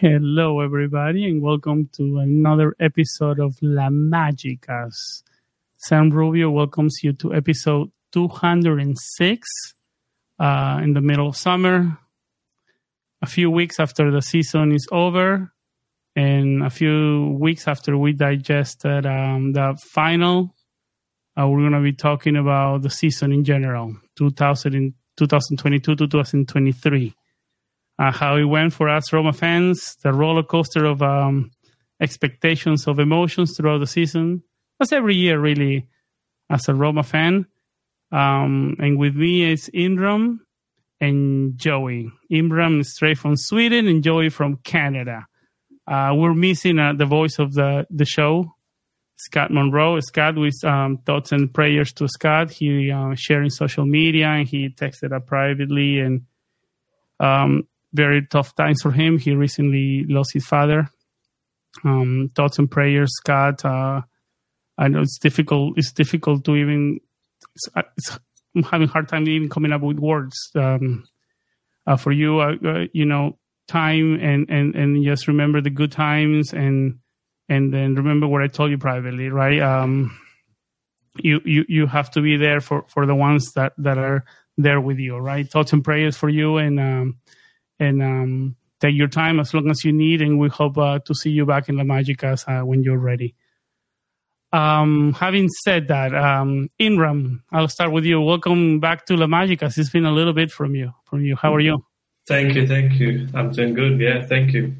Hello, everybody, and welcome to another episode of La Magicast. Sam Rubio welcomes you to episode 206 uh, in the middle of summer, a few weeks after the season is over, and a few weeks after we digested um, the final. Uh, we're going to be talking about the season in general, 2000 2022 to 2023 uh, how it went for us Roma fans, the roller coaster of um, expectations of emotions throughout the season. As every year, really, as a Roma fan. Um, and with me is Imran and Joey. Imran is straight from Sweden and Joey from Canada. Uh, we're missing uh, the voice of the, the show, Scott Monroe. Scott, with um, thoughts and prayers to Scott. He uh, sharing social media and he texted up privately and um, very tough times for him. He recently lost his father. Um, thoughts and prayers, Scott. Uh, I know it's difficult. It's difficult to even. It's, uh, it's, I'm having a hard time even coming up with words. Um, uh, for you, uh, uh, you know, time and, and, and just remember the good times and and then remember what I told you privately, right? Um, you, you you have to be there for, for the ones that, that are there with you, right? Thoughts and prayers for you and um, and um, take your time as long as you need. And we hope uh, to see you back in La Magicast uh, when you're ready. Um, having said that, um, Imran, I'll start with you. Welcome back to La Magicast. It's been a little bit from you. From you, how are you? Thank you, thank you. I'm doing good. Yeah, thank you.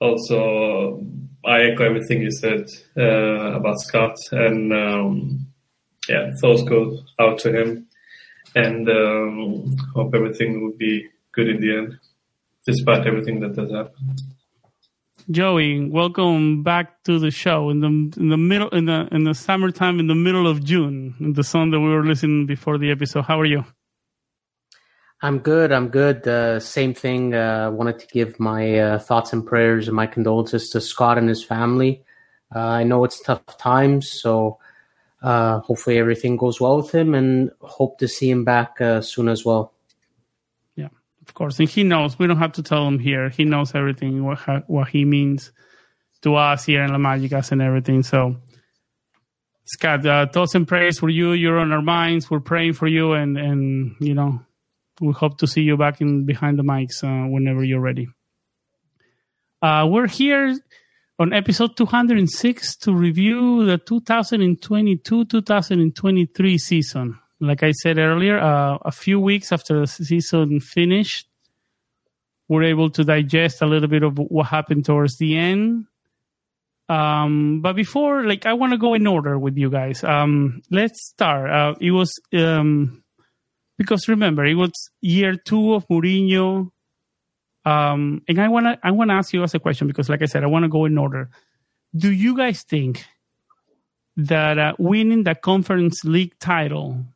Also, I echo everything you said uh, about Scott, and um, yeah, thoughts go out to him, and um, hope everything will be good in the end despite everything that has happened. Joey, welcome back to the show in the in the middle in the in the summertime in the middle of June, in the song that we were listening before the episode. How are you? I'm good. I'm good. Uh, same thing. Uh, wanted to give my uh, thoughts and prayers and my condolences to Scott and his family. Uh, I know it's tough times, so uh, hopefully everything goes well with him, and hope to see him back uh, soon as well of course, and he knows. We don't have to tell him here. He knows everything what what he means to us here in La Magicast and everything. So, Scott, uh, thoughts and prayers for you. You're on our minds. We're praying for you, and and you know, we hope to see you back in behind the mics uh, whenever you're ready. Uh, we're here on episode 206 to review the 2022-2023 season like I said earlier, uh, a few weeks after the season finished, we're able to digest a little bit of what happened towards the end. Um, but before, like, I want to go in order with you guys. Um, let's start. Uh, it was um, because remember, it was year two of Mourinho. Um, and I want to I want to ask you as a question because, like I said, I want to go in order. Do you guys think that uh, winning the Conference League title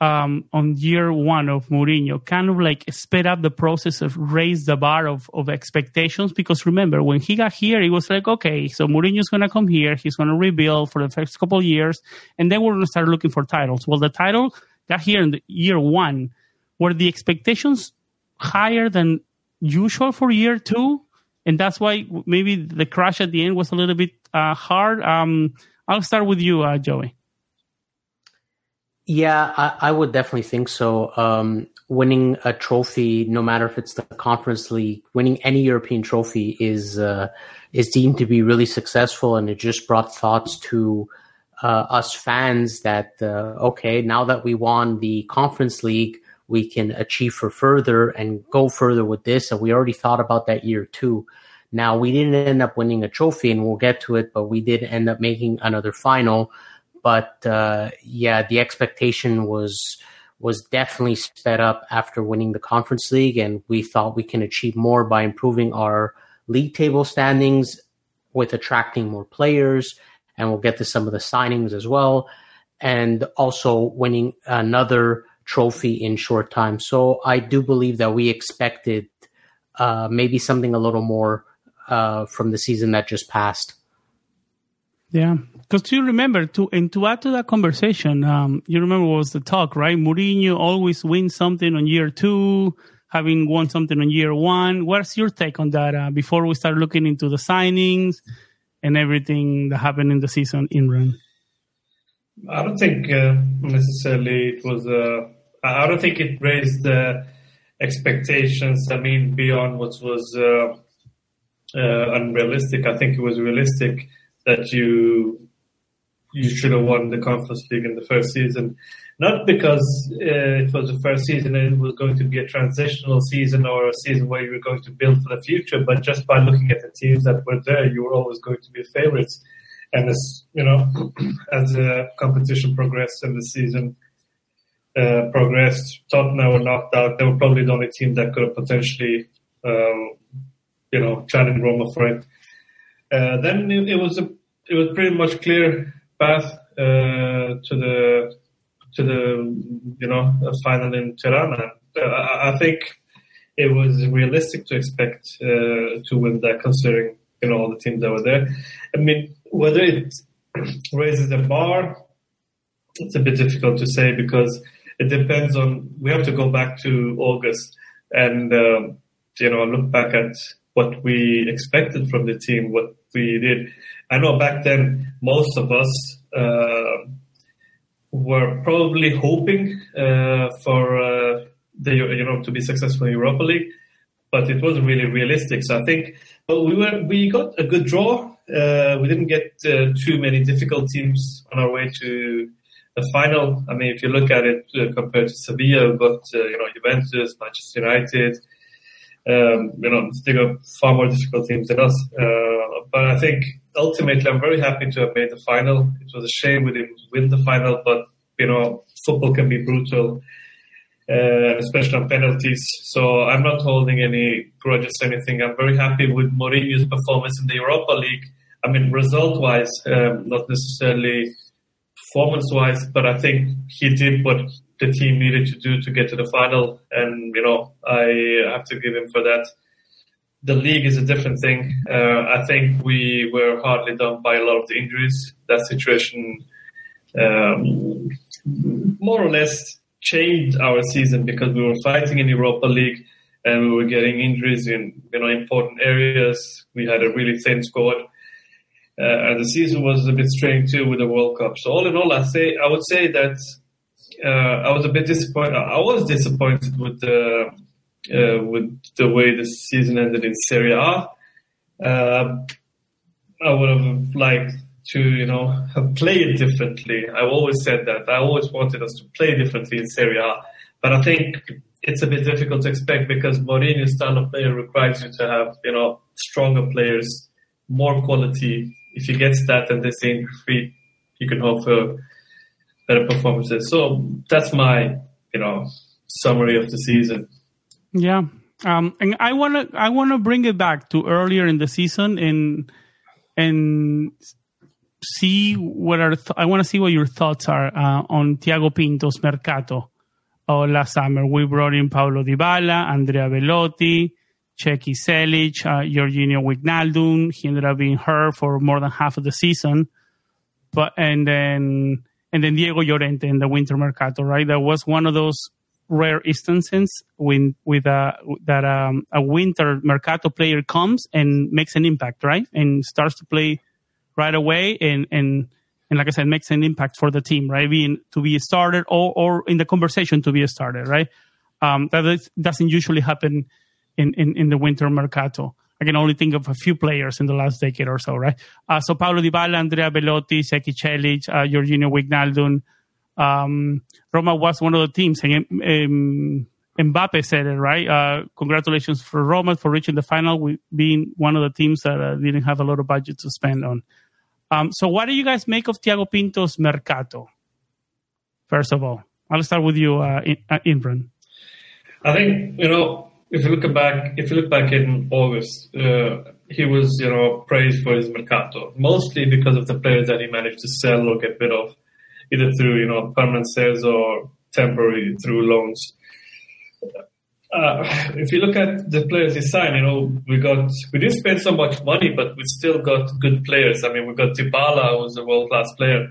um, on year one of Mourinho, kind of like sped up the process of raise the bar of, of expectations. Because remember, when he got here, it was like, okay, so Mourinho's to come here, he's to rebuild for the first couple of years, and then we're to start looking for titles. Well, the title got here in the year one. Were the expectations higher than usual for year two? And that's why maybe the crash at the end was a little bit uh, hard. Um, I'll start with you, uh, Joey. Yeah, I, I, would definitely think so. Um, winning a trophy, no matter if it's the Conference League, winning any European trophy is uh, is deemed to be really successful, and it just brought thoughts to uh, us fans that uh, okay, now that we won the Conference League, we can achieve for further and go further with this. And we already thought about that year too. Now we didn't end up winning a trophy, and we'll get to it, but we did end up making another final but uh, yeah, the expectation was was definitely sped up after winning the conference league, and we thought we can achieve more by improving our league table standings with attracting more players, and we'll get to some of the signings as well, and also winning another trophy in short time. So I do believe that we expected uh, maybe something a little more uh, from the season that just passed. Yeah, because you remember to and to add to that conversation, um, you remember was the talk, right? Mourinho always wins something on year two, having won something on year one. What's your take on that? Uh, before we start looking into the signings and everything that happened in the season, in Imran. I don't think uh, necessarily it was. Uh, I don't think it raised the expectations. I mean, beyond what was uh, uh, unrealistic. I think it was realistic that you you should have won the Conference League in the first season, not because uh, it was the first season and it was going to be a transitional season or a season where you were going to build for the future, but just by looking at the teams that were there, you were always going to be favorites. And as you know, as the competition progressed and the season uh, progressed, Tottenham were knocked out. They were probably the only team that could have potentially, um, you know, challenged Roma for it. Uh, then it, it was a it was pretty much clear path uh, to the to the you know final in Tirana. Uh, I think it was realistic to expect uh, to win that, considering you know all the teams that were there. I mean, whether it raises the bar, it's a bit difficult to say because it depends on. We have to go back to August and um, you know look back at what we expected from the team, what we did. I know back then most of us uh, were probably hoping uh, for uh, the you know to be successful in Europa League, but it wasn't really realistic. So I think but we were we got a good draw. Uh, we didn't get uh, too many difficult teams on our way to the final. I mean, if you look at it uh, compared to Sevilla, we've you know Juventus, Manchester United. Um, you know, they got far more difficult teams than us. but I think ultimately, I'm very happy to have made the final. It was a shame we didn't win the final, but you know, football can be brutal, uh, especially on penalties. So I'm not holding any grudges or anything. I'm very happy with Mourinho's performance in the Europa League. I mean, result-wise, um, not necessarily performance-wise, but I think he did what the team needed to do to get to the final, and you know, I have to give him for that the league is a different thing. Uh, I think we were hardly done by a lot of the injuries. That situation um, more or less changed our season because we were fighting in Europa League and we were getting injuries in you know important areas. We had a really thin squad. Uh, and the season was a bit strange too with the World Cup. So all in all, I say I would say that I was a bit disappointed. I was disappointed with the uh, with the way the season ended in Serie A. Uh, I would have liked to, you know, have played differently. I've always said that. I always wanted us to play differently in Serie A. But I think it's a bit difficult to expect because Mourinho's style of player requires you to have, you know, stronger players, more quality. If he gets that and they injury free, you can hope for better performances. So that's my, you know, summary of the season. Yeah. Um, and I want to I want to bring it back to earlier in the season and and see what are th- I want to see what your thoughts are uh, on Thiago Pinto's mercato uh, last summer. We brought in Paulo Dybala, Andrea Belotti, Zeki Celik, uh, Georginio Wijnaldum. He ended up being hurt for more than half of the season, but and then and then Diego Llorente in the winter mercato. Right, that was one of those rare instances when with a that um, a winter mercato player comes and makes an impact, right, and starts to play right away, and and and like I said, makes an impact for the team, right, being to be started or or in the conversation to be started, right. Um, that is, doesn't usually happen in, in, in the winter mercato. I can only think of a few players in the last decade or so, right? Uh, so Paulo Dybala, Andrea Belotti, Zeki Celik, uh, Georginio Wijnaldum, um, Roma was one of the teams, and um, Mbappe said it right. Uh, congratulations for Roma for reaching the final, with being one of the teams that uh, didn't have a lot of budget to spend on. Um, so, what do you guys make of Thiago Pinto's mercato? First of all, I'll start with you, uh, uh Imran. I think you know if you look back, if you look back in August, uh, he was you know praised for his mercato, mostly because of the players that he managed to sell or get rid of either through you know permanent sales or temporary through loans. Uh, if you look at the players he signed, you know we got we didn't spend so much money, but we still got good players. I mean, we got Dybala, who's a world class player.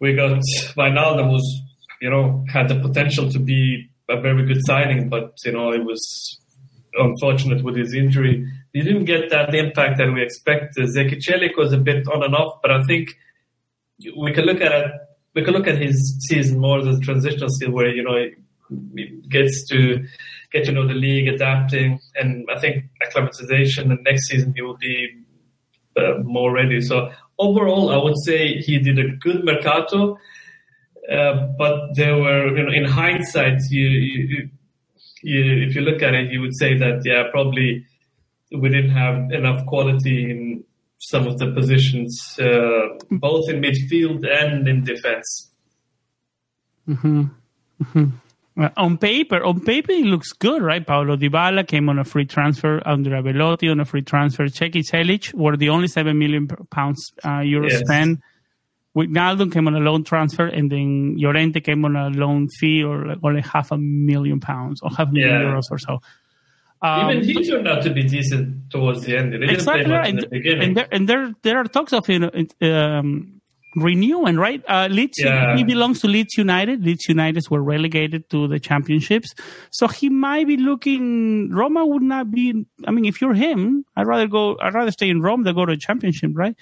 We got Wijnaldum, who's you know had the potential to be a very good signing, but you know it was unfortunate with his injury. He didn't get that impact that we expected. Zeki Celik was a bit on and off, but I think we can look at it. We can look at his season more as a transitional season where you know he gets to get to know the league, adapting, and I think acclimatization. And next season he will be uh, more ready. So overall, I would say he did a good mercato. Uh, but there were, you know, in hindsight, you, you, you, if you look at it, you would say that, yeah, probably we didn't have enough quality in some of the positions, uh, both in midfield and in defense. Mm-hmm. Mm-hmm. Well, on paper, on paper, it looks good, right? Paulo Dybala came on a free transfer, Andrea Belotti on a free transfer. Zeki Celik were the only seven million pounds uh, euro yes. spent. Wijnaldum came on a loan transfer, and then Llorente came on a loan fee, or like only half a million pounds or half a million yeah. euros or so. Um, Even he turned out to be decent towards the end. exactly, and, the and, there, and there, there are talks of you know, um, renewing, right? Uh, Leeds, yeah. he belongs to Leeds United. Leeds United were relegated to the championships, so he might be looking. Roma would not be. I mean, if you're him, I'd rather go. I'd rather stay in Rome than go to a championship, right?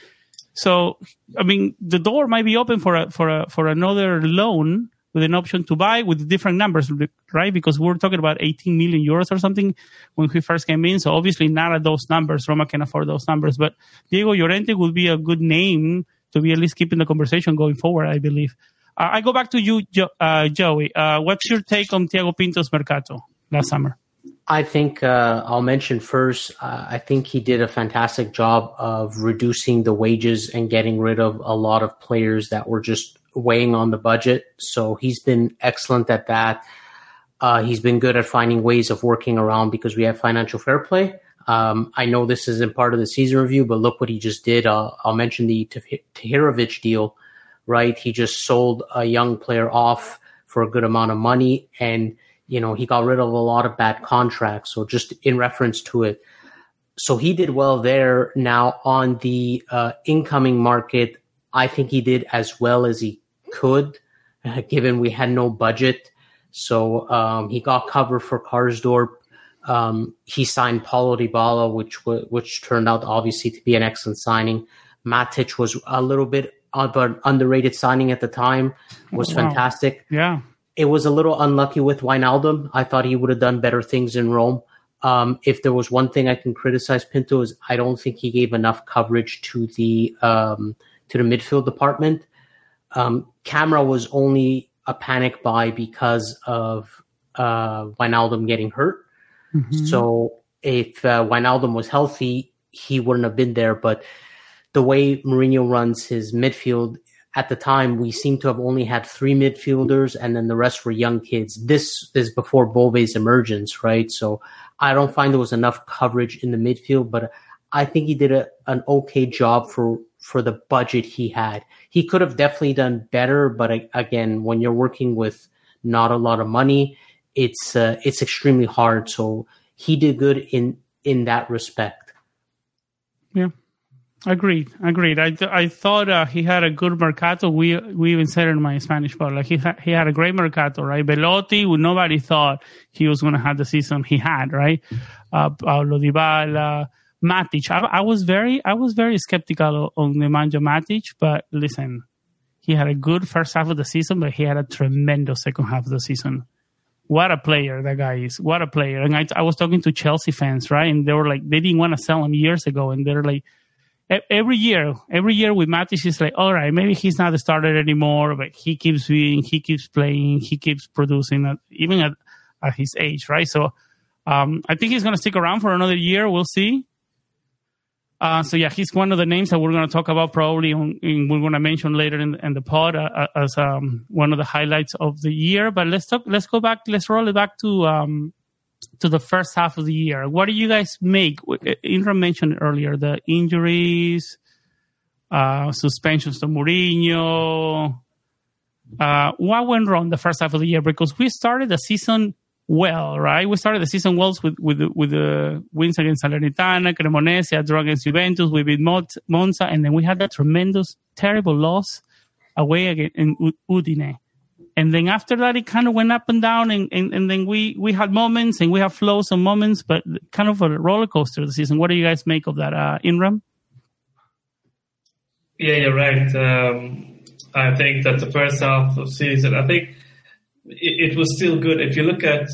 So, I mean, the door might be open for a for a for another loan with an option to buy with different numbers, right? Because we're talking about 18 million euros or something when he first came in. So obviously not at those numbers. Roma can afford those numbers, but Diego Llorente would be a good name to be at least keeping the conversation going forward, I believe. Uh, I go back to you, jo- uh, Joey. Uh, what's your take on Thiago Pinto's Mercato last summer? I think uh, I'll mention first. Uh, I think he did a fantastic job of reducing the wages and getting rid of a lot of players that were just weighing on the budget. So he's been excellent at that. Uh, he's been good at finding ways of working around because we have financial fair play. Um, I know this isn't part of the season review, but look what he just did. Uh, I'll mention the Tahirovic deal, right? He just sold a young player off for a good amount of money, and you know he got rid of a lot of bad contracts. So just in reference to it, so he did well there. Now on the uh, incoming market, I think he did as well as he could, uh, given we had no budget. So um, he got cover for Karsdorp um, he signed Paulo Dybala, which which turned out obviously to be an excellent signing. Matic was a little bit of an underrated signing at the time. Was wow. fantastic. Yeah, it was a little unlucky with Wijnaldum. I thought he would have done better things in Rome. Um, if there was one thing I can criticize Pinto is I don't think he gave enough coverage to the um, to the midfield department. Um, Camara was only a panic buy because of uh, Wijnaldum getting hurt. Mm-hmm. So if uh, Wijnaldum was healthy, he wouldn't have been there. But the way Mourinho runs his midfield at the time, we seem to have only had three midfielders, and then the rest were young kids. This is before Bove's emergence, right? So I don't find there was enough coverage in the midfield, but I think he did a, an okay job for for the budget he had. He could have definitely done better, but again, when you're working with not a lot of money, it's uh, it's extremely hard. So he did good in in that respect. Yeah, agreed, agreed. I I thought uh, he had a good mercato. We we even said in my Spanish part. Like he ha- he had a great mercato, right? Belotti, nobody thought he was going to have the season he had, right? Uh, Paulo Dybala. Matic, I, I was very, I was very skeptical on Nemanja Matic, but listen, he had a good first half of the season, but he had a tremendous second half of the season what a player that guy is. What a player. And I, I was talking to Chelsea fans, right? And they were like, they didn't want to sell him years ago. And they're like, every year, every year with Matic, it's like, all right, maybe he's not the starter anymore, but he keeps being, he keeps playing, he keeps producing, uh, even at, at his age, right? So um, I think he's going to stick around for another year. We'll see. Uh, so yeah, he's one of the names that we're going to talk about probably. We're going to mention later in, in the pod uh, uh, as um, one of the highlights of the year. But let's talk. Let's go back. Let's roll it back to um, to the first half of the year. What do you guys make? Indra mentioned earlier the injuries, uh, suspensions to Mourinho. Uh, what went wrong the first half of the year? Because we started the season well, right? We started the season well with with with the wins against Salernitana, Cremonese, a draw against Juventus. We beat Monza, and then we had that tremendous, terrible loss away against in Udine. And then after that, it kind of went up and down, and, and, and then we, we had moments and we have flows and moments, but kind of a roller coaster the season. What do you guys make of that, uh, Imran? Yeah, you're right. Um, I think that the first half of season, I think it, it was still good. If you look at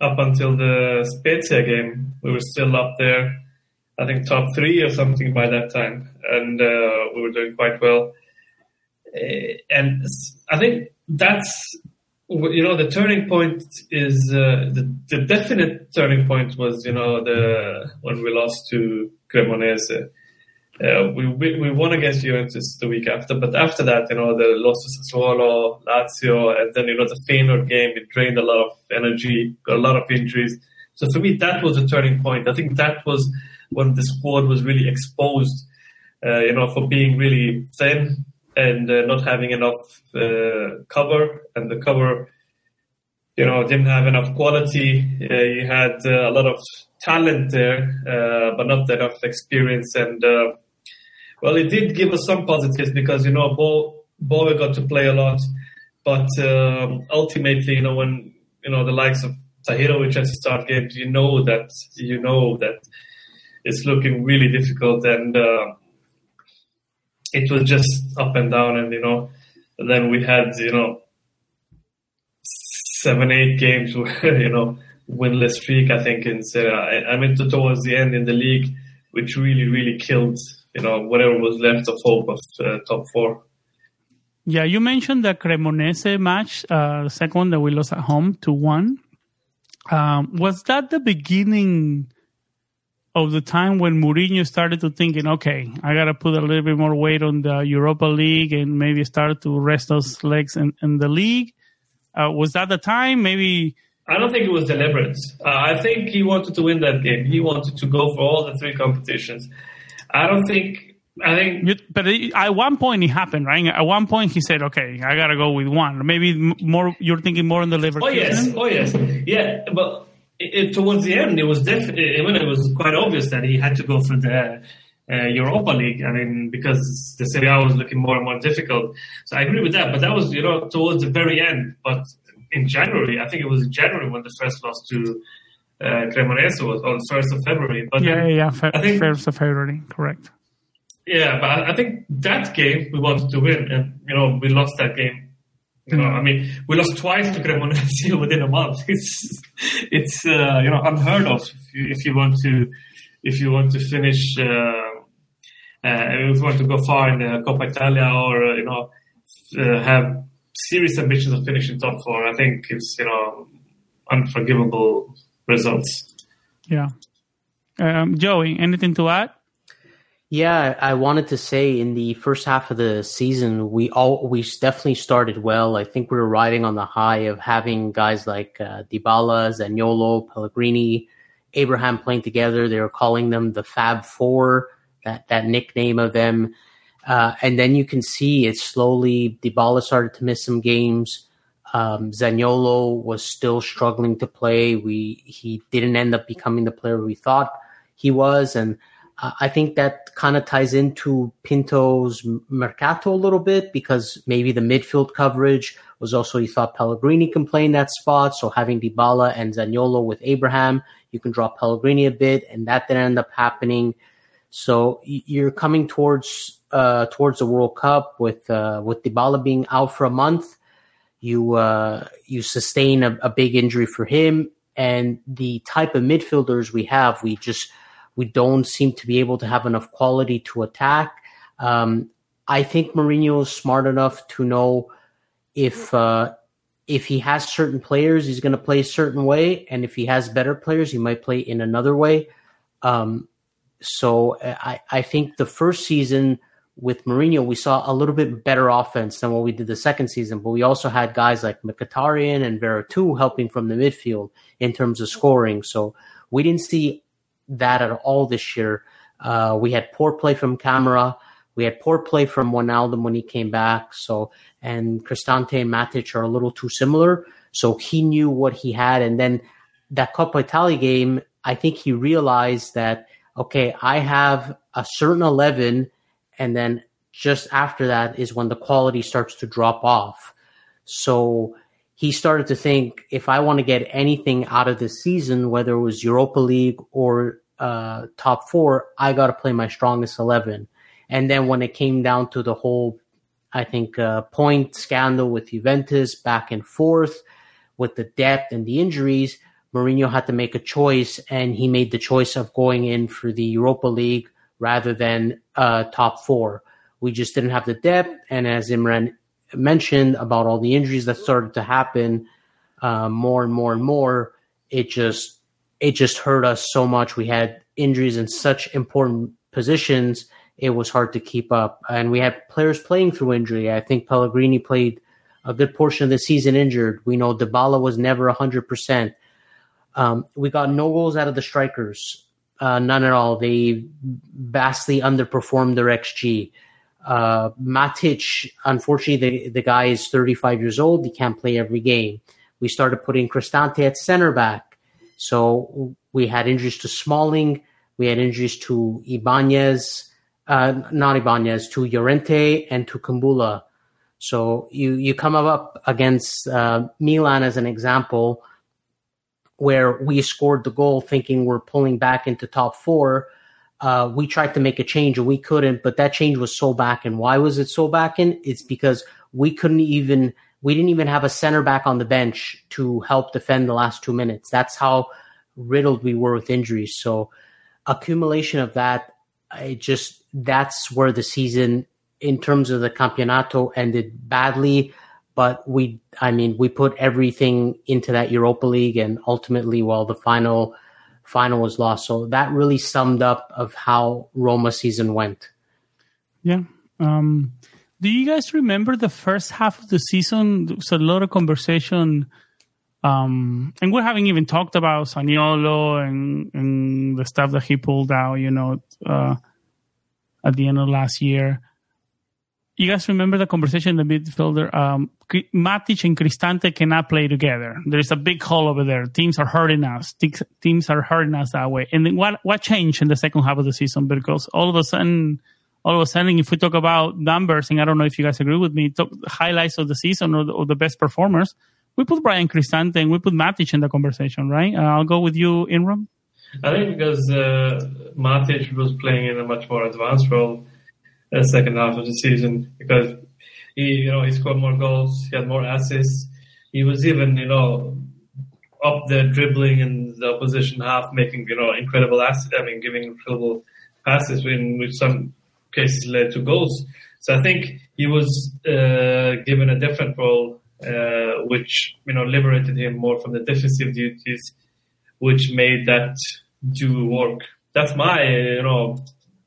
up until the Spezia game, we were still up there. I think top three or something by that time, and uh, we were doing quite well. Uh, and I think that's you know the turning point is uh, the, the definite turning point was you know the when we lost to Cremonese uh, we, we, we won against Juventus the week after, but after that, you know, the loss to Sassuolo, Lazio, and then you know the Feyenoord game, it drained a lot of energy, got a lot of injuries. So for me, that was a turning point. I think that was when the squad was really exposed, uh, you know, for being really thin and uh, not having enough uh, cover, and the cover, you know, didn't have enough quality. Uh, you had uh, a lot of talent there, but not that enough experience. And well, it did give us some positives because you know Bo Bove got to play a lot, but um, ultimately, you know, when you know the likes of Tahirovic has to start games, you know that you know that it's looking really difficult, and uh, it was just up and down, and you know, then we had you know seven, eight games, where you know, winless streak. I think in Serie I mean, towards the end in the league, which really, really killed you know whatever was left of hope of uh, top four. Yeah, you mentioned the Cremonese match, uh, second that we lost at home to one. Um, was that the beginning of the time when Mourinho started to thinking, okay, I got to put a little bit more weight on the Europa League and maybe start to rest those legs in, in the league? Uh, was that the time? Maybe. I don't think it was deliberate. Uh, I think he wanted to win that game. He wanted to go for all the three competitions. I don't think. I think, but at one point it happened, right? At one point he said, "Okay, I gotta go with one." Maybe more. You're thinking more on the liver. Oh yes, oh yes, yeah. But it, towards the end, it was definitely when it was quite obvious that he had to go for the uh, Europa League. I mean, because the Serie A was looking more and more difficult. So I agree with that. But that was, you know, towards the very end. But in January, I think it was in January when the first loss to uh, Cremonese was on first of February. But yeah, yeah, Fe- I think first of February, correct. Yeah, but I think that game we wanted to win, and you know we lost that game. You know, I mean, we lost twice to Cremonese within a month. It's it's uh, you know unheard of if you, if you want to if you want to finish uh, uh, if you want to go far in the Coppa Italia or uh, you know uh, have serious ambitions of finishing top four. I think it's you know unforgivable results. Yeah. Um, Joey, anything to add? Yeah, I wanted to say in the first half of the season, we all we definitely started well. I think we were riding on the high of having guys like uh, Dybala, Zaniolo, Pellegrini, Abraham playing together. They were calling them the Fab Four, that that nickname of them. Uh, and then you can see it slowly. Dybala started to miss some games. Um, Zaniolo was still struggling to play. We he didn't end up becoming the player we thought he was, and uh, I think that kind of ties into Pinto's mercato a little bit because maybe the midfield coverage was also you thought Pellegrini can play in that spot. So having Dybala and Zaniolo with Abraham, you can drop Pellegrini a bit, and that didn't end up happening. So you're coming towards uh, towards the World Cup with uh, with Dybala being out for a month you uh, you sustain a, a, big injury for him, and the type of midfielders we have, we just we don't seem to be able to have enough quality to attack. Um, I think Mourinho is smart enough to know if uh, if he has certain players, he's going to play a certain way, and if he has better players, he might play in another way. Um, so I, I think the first season with Mourinho, we saw a little bit better offense than what we did the second season, but we also had guys like Mkhitaryan and Veretout helping from the midfield in terms of scoring. So we didn't see that at all this year. Uh, we had poor play from Camara. We had poor play from Wijnaldum when he came back. So and Cristante and Matic are a little too similar. So he knew what he had, and then that Coppa Italia game, I think he realized that okay, I have a certain eleven and then just after that is when the quality starts to drop off. So he started to think if I want to get anything out of this season, whether it was Europa League or uh, top four, I got to play my strongest 11. And then when it came down to the whole, I think, uh, point scandal with Juventus back and forth with the depth and the injuries, Mourinho had to make a choice, and he made the choice of going in for the Europa League rather than uh, top four. We just didn't have the depth, and as Imran mentioned about all the injuries that started to happen, uh, more and more and more, it just it just hurt us so much. We had injuries in such important positions, it was hard to keep up, and we had players playing through injury. I think Pellegrini played a good portion of the season injured. We know Dybala was never hundred percent. Um, we got no goals out of the strikers, uh, none at all. They vastly underperformed their XG. Uh, Matic, unfortunately, the, the guy is 35 years old. He can't play every game. We started putting Cristante at center back. So we had injuries to Smalling. We had injuries to Ibanez, uh, not Ibanez, to Llorente and to Kumbulla. So you, you come up against uh, Milan as an example where we scored the goal thinking we're pulling back into top four. Uh, we tried to make a change and we couldn't, but that change was so back. And why was it so back in? It's because we couldn't even, we didn't even have a center back on the bench to help defend the last two minutes. That's how riddled we were with injuries. So accumulation of that, just, that's where the season in terms of the campeonato ended badly but we I mean we put everything into that Europa League and ultimately well the final final was lost. So that really summed up of how Roma season went. Yeah. Um, do you guys remember the first half of the season? There was a lot of conversation. Um, and we haven't even talked about Zaniolo and, and the stuff that he pulled out, you know, uh, at the end of last year you guys remember the conversation in the midfielder um, Matic and Cristante cannot play together. There's a big hole over there. Teams are hurting us. Teams are hurting us that way. And then what what changed in the second half of the season? Because all of a sudden, all of a sudden, if we talk about numbers, and I don't know if you guys agree with me, talk highlights of the season or the, or the best performers, we put Bryan Cristante and we put Matic in the conversation, right? Uh, I'll go with you, Imran. I think because uh, Matic was playing in a much more advanced role the second half of the season because he, you know, he scored more goals, he had more assists. He was even, you know, up there dribbling in the opposition half, making, you know, incredible assists. I mean, giving incredible passes, in which some cases led to goals. So I think he was uh, given a different role, uh, which you know liberated him more from the defensive duties, which made that do work. That's my you know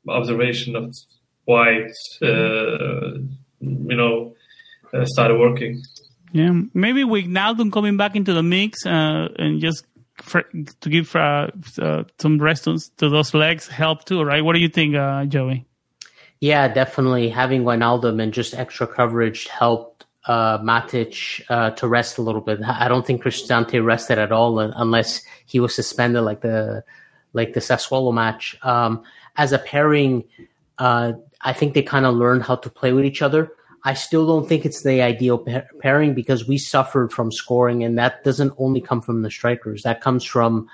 observation of why uh, you know uh, started working. Yeah, maybe Wijnaldum coming back into the mix uh, and just for, to give uh, uh, some rest to those legs help too, right? What do you think, uh, Joey? Yeah, definitely having Wijnaldum and just extra coverage helped uh, Matic uh, to rest a little bit. I don't think Cristante rested at all unless he was suspended like the like the Sassuolo match. Um, as a pairing, uh, I think they kind of learned how to play with each other. I still don't think it's the ideal pairing because we suffered from scoring, and that doesn't only come from the strikers. That comes from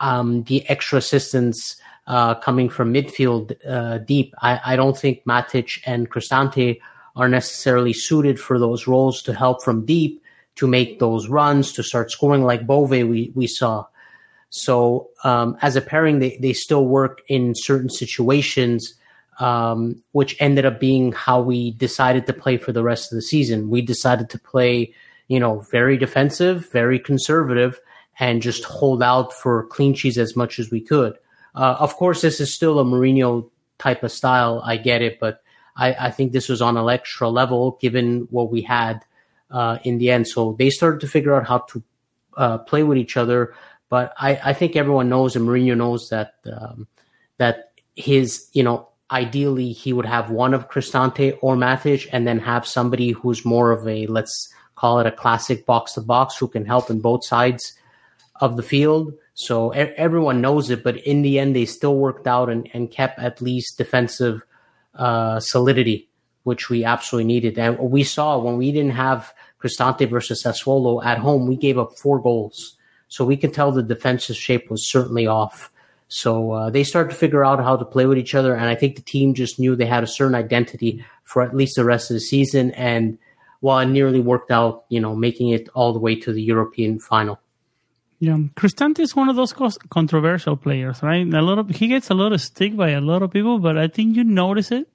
um, the extra assistance uh, coming from midfield uh, deep. I, I, don't think Matic and Cristante are necessarily suited for those roles to help from deep to make those runs to start scoring like Bove we we saw. So um, as a pairing, they they still work in certain situations um, which ended up being how we decided to play for the rest of the season. We decided to play, you know, very defensive, very conservative, and just hold out for clean sheets as much as we could. Uh, of course, this is still a Mourinho type of style. I get it, but I, I think this was on an extra level given what we had uh, in the end. So they started to figure out how to uh, play with each other. But I, I think everyone knows, and Mourinho knows that um, that his, you know, ideally he would have one of Cristante or Matic and then have somebody who's more of a let's call it a classic box to box who can help in both sides of the field. So everyone knows it, but in the end they still worked out and, and kept at least defensive uh, solidity, which we absolutely needed. And we saw when we didn't have Cristante versus Sassuolo at home, we gave up four goals. So we can tell the defensive shape was certainly off. So uh, they started to figure out how to play with each other, and I think the team just knew they had a certain identity for at least the rest of the season. And while it nearly worked out, you know, making it all the way to the European final. Yeah, Cristante is one of those controversial players, right? A lot of he gets a lot of stick by a lot of people, but I think you notice it.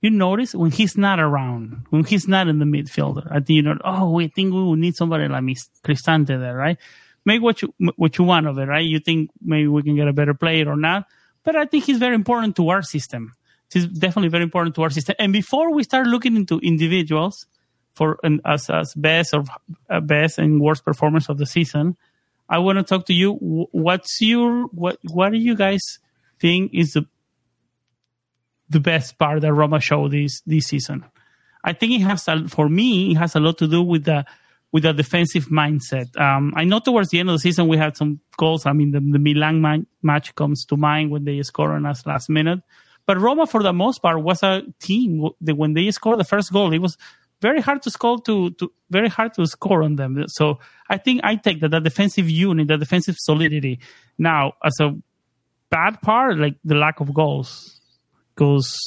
You notice when he's not around, when he's not in the midfielder. I think you know. Oh, we think we will need somebody like Cristante there, right? Make what you what you want of it, right? You think maybe we can get a better player or not, but I think he's very important to our system. He's definitely very important to our system. And before we start looking into individuals for an, as as best or uh, best and worst performance of the season I want to talk to you. What's your what? What do you guys think is the the best part that Roma showed this this season? I think it has a, for me it has a lot to do with the with a defensive mindset. Um, I know towards the end of the season we had some goals. I mean, the, the Milan ma- match comes to mind when they score on us last minute. But Roma, for the most part, was a team that when they scored the first goal, it was very hard to score to, to very hard to score on them. So I think I take that the defensive unit, the defensive solidity. Now, as a bad part, like the lack of goals, because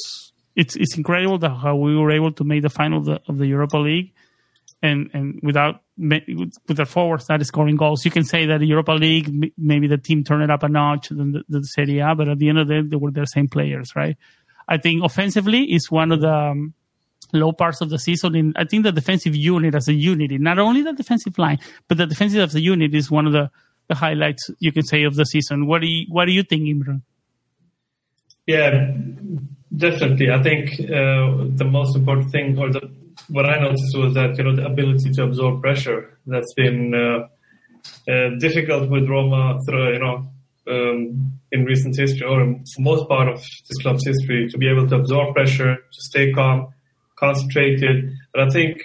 it's it's incredible that how we were able to make the final of the, of the Europa League, and and without with the forwards not scoring goals, you can say that the Europa League maybe the team turned it up a notch than the, the Serie A, but at the end of the day, they were the same players, right? I think offensively is one of the um, low parts of the season. I think the defensive unit as a unity, not only the defensive line, but the defensive of the unit is one of the, the highlights you can say of the season. What do you what do you think, Imran? Yeah, definitely. I think uh, the most important thing, or the what I noticed was that you know the ability to absorb pressure that's been uh, uh, difficult with Roma through you know um, in recent history or most part of this club's history to be able to absorb pressure, to stay calm, concentrated. But I think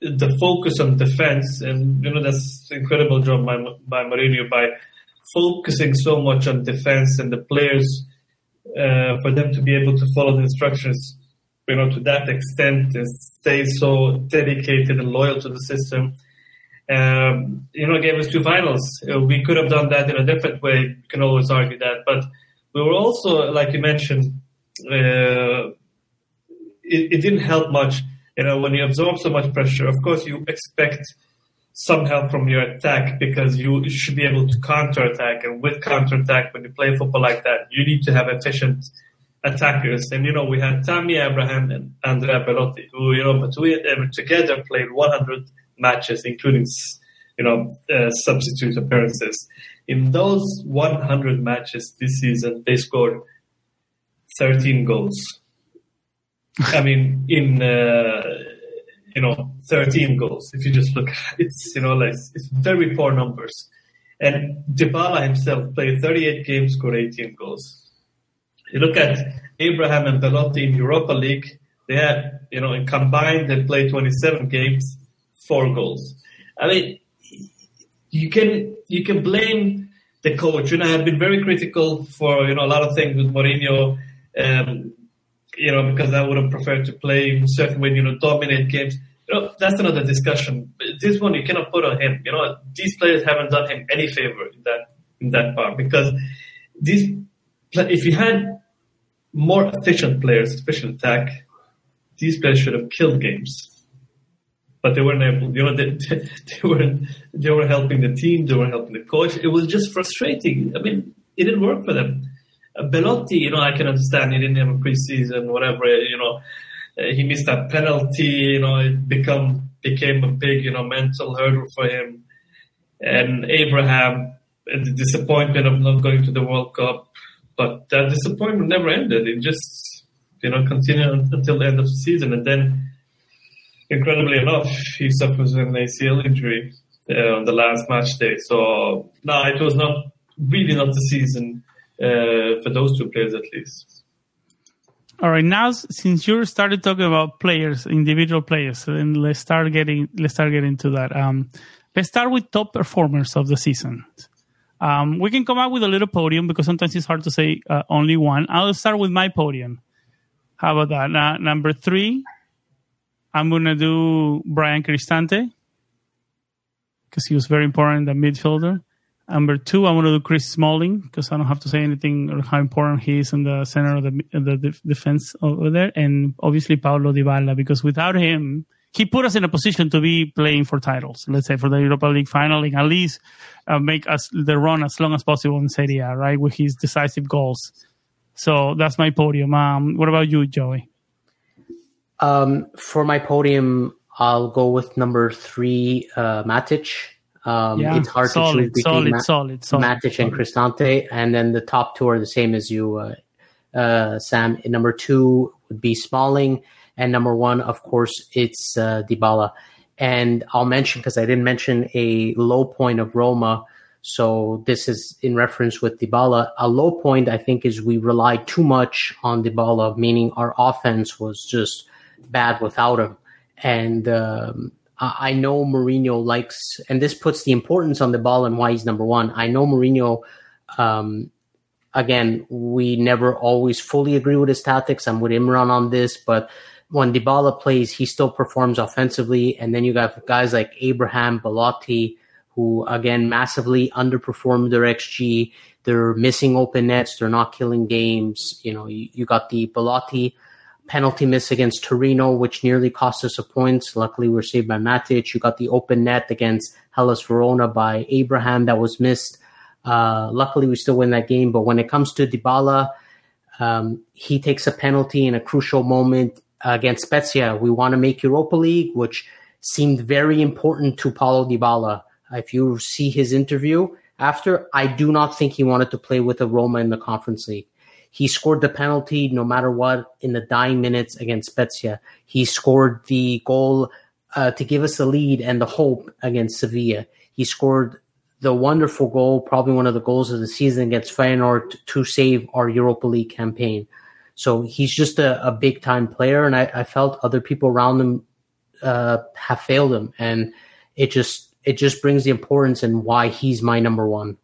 the focus on defense, and you know that's incredible job by by Mourinho by focusing so much on defense and the players uh, for them to be able to follow the instructions, you know, to that extent stay so dedicated and loyal to the system. Um, you know, gave us two finals. Uh, we could have done that in a different way. You can always argue that, but we were also, like you mentioned, uh, it, it didn't help much. You know, when you absorb so much pressure, of course you expect some help from your attack because you should be able to counter attack. And with counter attack, when you play football like that, you need to have efficient attackers. And you know, we had Tammy Abraham and Andrea Belotti, who you know, between them together played 100 matches, including you know uh, substitute appearances. In those 100 matches this season, they scored 13 goals. I mean, in uh, you know, 13 goals. If you just look, it's you know, like it's very poor numbers. And Dybala himself played 38 games, scored 18 goals. You look at Abraham and Belotti in Europa League. They had, you know, in combined, they played 27 games, four goals. I mean, you can you can blame the coach. You know, I've been very critical for you know a lot of things with Mourinho. Um, you know, because I would have preferred to play in certain way, you know, dominate games. You know, that's another discussion. This one you cannot put on him. You know, these players haven't done him any favor in that in that part because these if you had more efficient players, especially attack, these players should have killed games. But they weren't able. You know, they, they weren't. They were helping the team. They were helping the coach. It was just frustrating. I mean, it didn't work for them. Belotti, you know, I can understand he didn't have a preseason, whatever. You know, uh, he missed that penalty. You know, it become became a big, you know, mental hurdle for him. And Abraham, the disappointment of not going to the World Cup, but that disappointment never ended. It just, you know, continued until the end of the season, and then, incredibly enough, he suffers an ACL injury uh, on the last match day. So no, it was not really not the season uh, for those two players at least. All right, now since you started talking about players, individual players, then let's start getting let's start getting to that. Um, let's start with top performers of the season. Um, we can come up with a little podium because sometimes it's hard to say uh, only one. I'll start with my podium. How about that? Uh, number three, I'm gonna do Bryan Cristante. because he was very important in the midfielder. Number two, I'm going to do Chris Smalling because I don't have to say anything or how important he is in the center of the, the defense over there. And obviously Paulo Dybala because without him, he put us in a position to be playing for titles. Let's say for the Europa League final, and at least uh, make us the run as long as possible in Serie A, right? With his decisive goals. So that's my podium. Um, what about you, Joey? Um, for my podium, I'll go with number three, uh, Matic. Um, yeah, it's hard solid, to choose between solid, Ma- solid, solid, Matic and Cristante, and then the top two are the same as you, uh, uh, Sam. Number two would be Smalling, and number one, of course, it's uh. And I'll mention because I didn't mention a low point of Roma. So this is in reference with Dybala. A low point, I think, is we relied too much on Dybala, meaning our offense was just bad without him. And um, I know Mourinho likes, and this puts the importance on the ball and why he's number one. I know Mourinho. Um, again, we never always fully agree with his tactics. I'm with Imran on this, but when Dybala plays, he still performs offensively. And then you got guys like Abraham, Belotti, who again massively underperformed their XG. They're missing open nets. They're not killing games. You know, you, you got the Belotti penalty miss against Torino, which nearly cost us a point. Luckily, we are saved by Matic. You got the open net against Hellas Verona by Abraham that was missed. Uh, luckily, we still win that game. But when it comes to Dybala, um, he takes a penalty in a crucial moment against Spezia. We want to make Europa League, which seemed very important to Paulo Dybala. If you see his interview after, I do not think he wanted to play with a Roma in the Conference League. He scored the penalty no matter what in the dying minutes against Spezia. He scored the goal uh, to give us the lead and the hope against Sevilla. He scored the wonderful goal, probably one of the goals of the season against Feyenoord to save our Europa League campaign. So he's just a, a big time player, and I, I, felt other people around him uh, have failed him, and it just it just brings the importance and why he's my number one.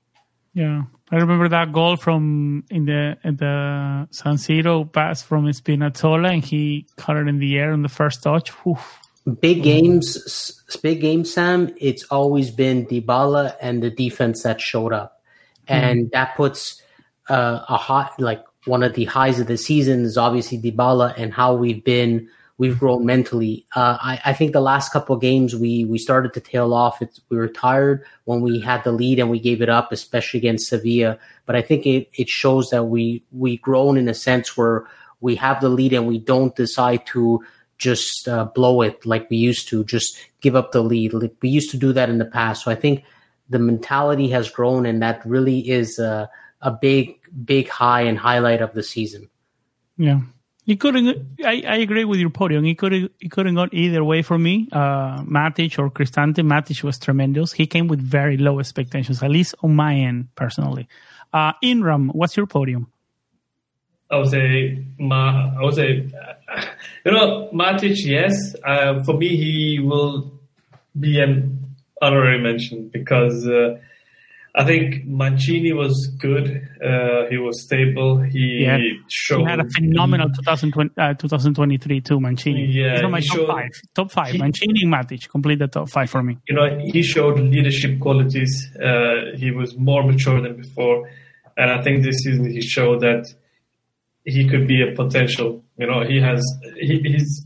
Yeah, I remember that goal from in the in the San Siro pass from Spinazzola, and he caught it in the air on the first touch. Oof. Big games, big games, Sam. It's always been Dybala and the defense that showed up, and mm. that puts uh, a hot like one of the highs of the season is obviously Dybala and how we've been we've grown mentally. Uh, I, I, think the last couple of games we we started to tail off. It's, we were tired when we had the lead and we gave it up, especially against Sevilla. But I think it, it shows that we we grown in a sense where we have the lead and we don't decide to just uh, blow it like we used to, just give up the lead. Like we used to do that in the past. So I think the mentality has grown, and that really is a, a big big high and highlight of the season. Yeah. He couldn't. I, I agree with your podium. He could he couldn't go either way for me. Uh, Matic or Cristante. Matic was tremendous. He came with very low expectations, at least on my end personally. Uh, Imran, what's your podium? I would say, Ma, I would say, you know, Matic. Yes, uh, for me, he will be an honorary mention because uh, I think Mancini was good. Uh, he was stable. He yeah. showed. He had a phenomenal 2020, uh, 2023 too, Mancini. Yeah. He's on my top five. Top five. He, Mancini and Matic complete the top five for me. You know, he showed leadership qualities. Uh, he was more mature than before. And I think this season he showed that he could be a potential, you know, he has, he, he's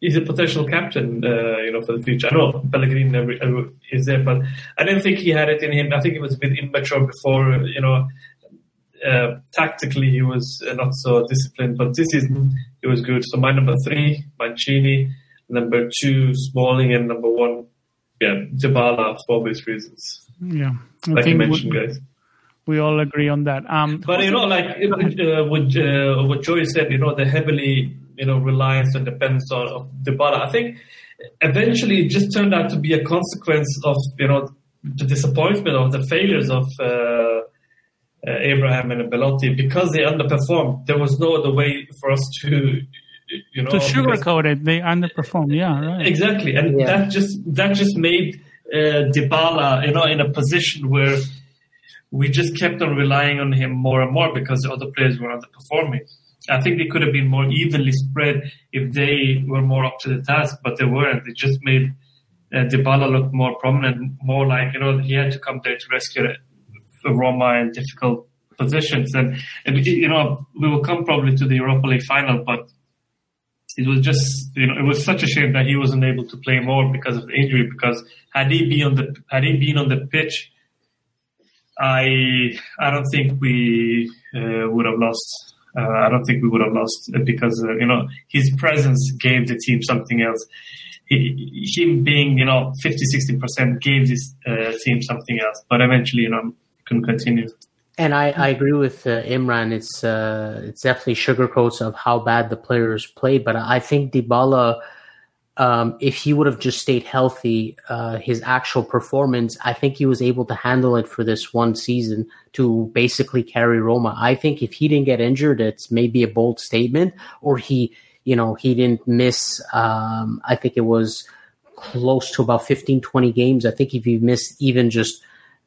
he's a potential captain, uh, you know, for the future. I know Pellegrini never, is there, but I didn't think he had it in him. I think he was a bit immature before, you know. Uh, tactically, he was uh, not so disciplined, but this season he was good. So my number three, Mancini, number two, Smalling, and number one, yeah, Dybala for obvious reasons. Yeah, I like you mentioned, we, guys. We all agree on that. Um, but you know, like uh, what uh, what Joey said, you know, the heavily you know reliance and dependence on of Dybala. I think eventually it just turned out to be a consequence of you know the disappointment of the failures of uh, uh, Abraham and Belotti because they underperformed. There was no other way for us to you know to sugarcoat it. They underperformed. Yeah, right. Exactly, and yeah. that just that just made uh, Dybala you know in a position where we just kept on relying on him more and more because the other players were underperforming. I think they could have been more evenly spread if they were more up to the task, but they weren't. They just made uh, Dybala look more prominent, more like you know he had to come there to rescue Roma in difficult positions, and, and you know we will come probably to the Europa League final, but it was just you know it was such a shame that he wasn't able to play more because of the injury. Because had he been on the had he been on the pitch, I I don't think we uh, would have lost. Uh, I don't think we would have lost because uh, you know his presence gave the team something else. He, him being you know 50 60 percent gave this uh, team something else. But eventually you know couldn't continue. And I, I agree with uh, Imran. It's uh, it's definitely sugarcoats of how bad the players played. But I think Dybala, um, if he would have just stayed healthy, uh, his actual performance, I think he was able to handle it for this one season to basically carry Roma. I think if he didn't get injured, it's maybe a bold statement, or he, you know, he didn't miss. Um, I think it was close to about 15, 20 games. I think if he missed even just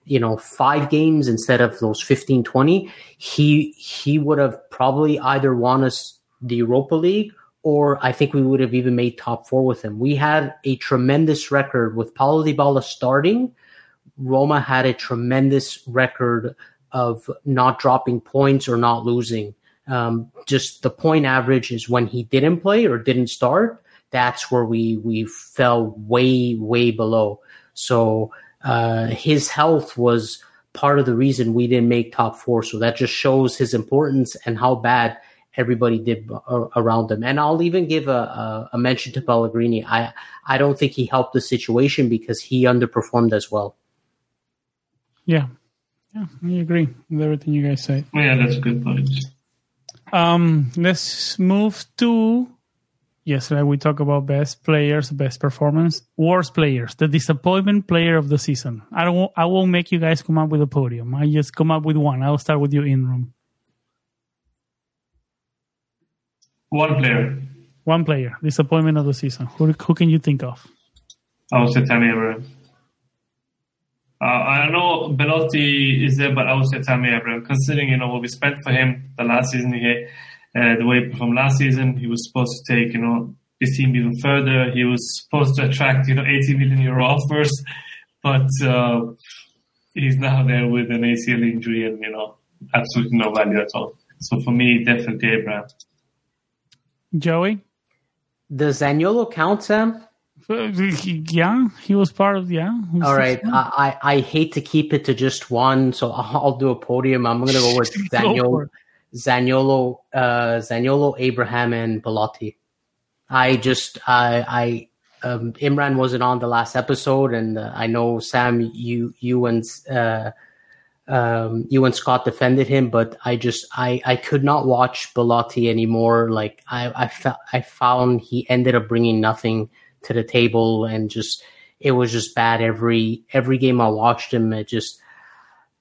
you know five games instead of those 15 20 he he would have probably either won us the europa league or i think we would have even made top four with him. We had a tremendous record with paulo dybala starting. Roma had a tremendous record of not dropping points or not losing. Um, just the point average is when he didn't play or didn't start that's where we we fell way way below. So uh, his health was part of the reason we didn't make top four. So that just shows his importance and how bad everybody did around them. And I'll even give a, a, a, mention to Pellegrini. I I don't think he helped the situation because he underperformed as well. Yeah, yeah, I agree with everything you guys say. Yeah, that's a good point. Um, let's move to yes, yesterday we talk about best players, best performance, worst players, the disappointment player of the season. I don't. I won't make you guys come up with a podium. I just come up with one. I'll start with you Imran. One player. One player. Disappointment of the season. Who who can you think of? I would say Tammy Abraham. Uh, I know Belotti is there, but I would say Tammy Abraham, considering you know what we spent for him the last season. He uh, the way from last season. He was supposed to take, you know, his team even further. He was supposed to attract, you know, 80 million euro offers, but uh, he's now there with an ACL injury and, you know, absolutely no value at all. So for me, definitely Abraham. Joey? Does Zaniolo count, Sam? Yeah, he was part of yeah. All right, I, I, I hate to keep it to just one, so I'll do a podium. I'm gonna go with Zaniolo. Zaniolo, uh, Zaniolo, Abraham, and Belotti. I just, I, I, um, Imran wasn't on the last episode, and uh, I know Sam, you, you and, uh, um, you and Scott defended him, but I just, I, I could not watch Belotti anymore. Like I, I felt, I found he ended up bringing nothing to the table, and just, it was just bad every, every game I watched him. It just,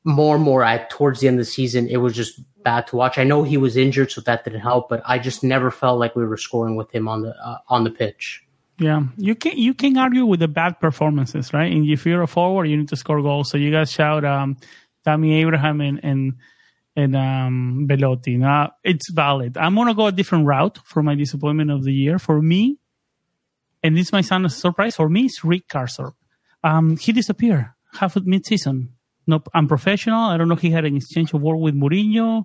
more and more at towards the end of the season, it was just bad to watch. I know he was injured, so that didn't help, but I just never felt like we were scoring with him on the uh, on the pitch. Yeah, you can you can argue with the bad performances, right? And if you're a forward, you need to score goals. So you guys shout um, Tammy Abraham and and and um. Now it's valid. I'm gonna go a different route for my disappointment of the year. For me, and this might sound a surprise. For me, it's Rick Karsdorp. Um, he disappeared half of mid-season no unprofessional. I don't know. He had an exchange of word with Mourinho,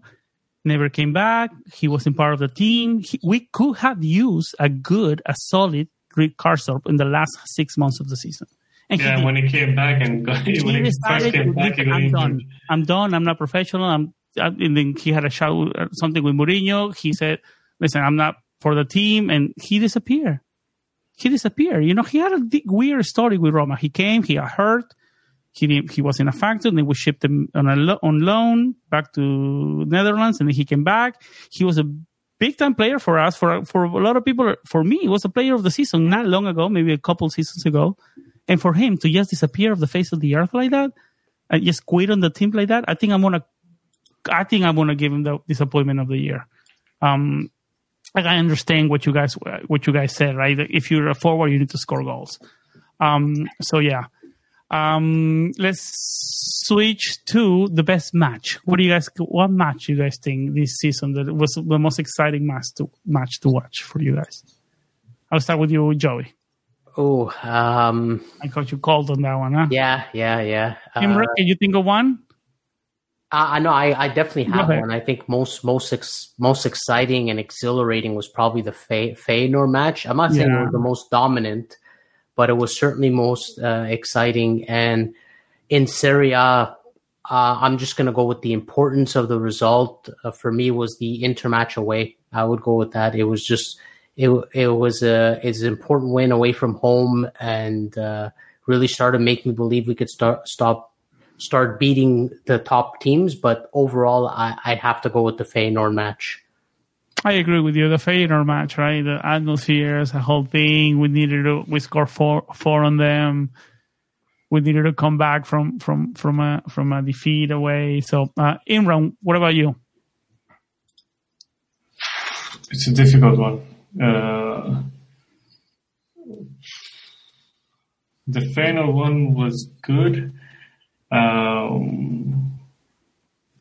never came back. He wasn't part of the team. He, we could have used a good, a solid Rick Karsdorp in the last six months of the season. And yeah, he when he came back and got, he when he first came back, he I'm done. I'm done. I'm not professional. I'm. And then he had a show something with Mourinho. He said, "Listen, I'm not for the team," and he disappeared. He disappeared. You know, he had a weird story with Roma. He came, he got hurt he he was in a factory, and then we shipped him on a lo- on loan back to Netherlands, and then he came back. He was a big time player for us. For for a lot of people, for me, he was a player of the season not long ago, maybe a couple seasons ago. And for him to just disappear off the face of the earth like that, and just quit on the team like that, I think I'm gonna, I think I'm gonna give him the disappointment of the year. Um, like I understand what you guys what you guys said, right? If you're a forward, you need to score goals. Um, so yeah, um, let's switch to the best match. What do you guys? What match you guys think this season that was the most exciting match to match to watch for you guys? I'll start with you, Joey. Oh, um, I got you called on that one, huh? yeah, yeah, yeah. Uh, can you think of one? I I know. I, I definitely have one. I think most most ex, most exciting and exhilarating was probably the Fey, Feyenoord match. I'm not saying it was the most dominant, but it was certainly most uh, exciting. And in Serie A, uh, I'm just going to go with the importance of the result. Uh, for me, was the Inter match away. I would go with that. It was just it it was a it's an important win away from home and uh, really started making me believe we could start stop start beating the top teams. But overall, I, I'd have to go with the Feyenoord match. I agree with you. The Feyenoord match, right? The atmosphere, the whole thing. We needed to. We scored four four on them. We needed to come back from from from a from a defeat away. So, uh, Imran, what about you? It's a difficult one. Uh, the final one was good. Um,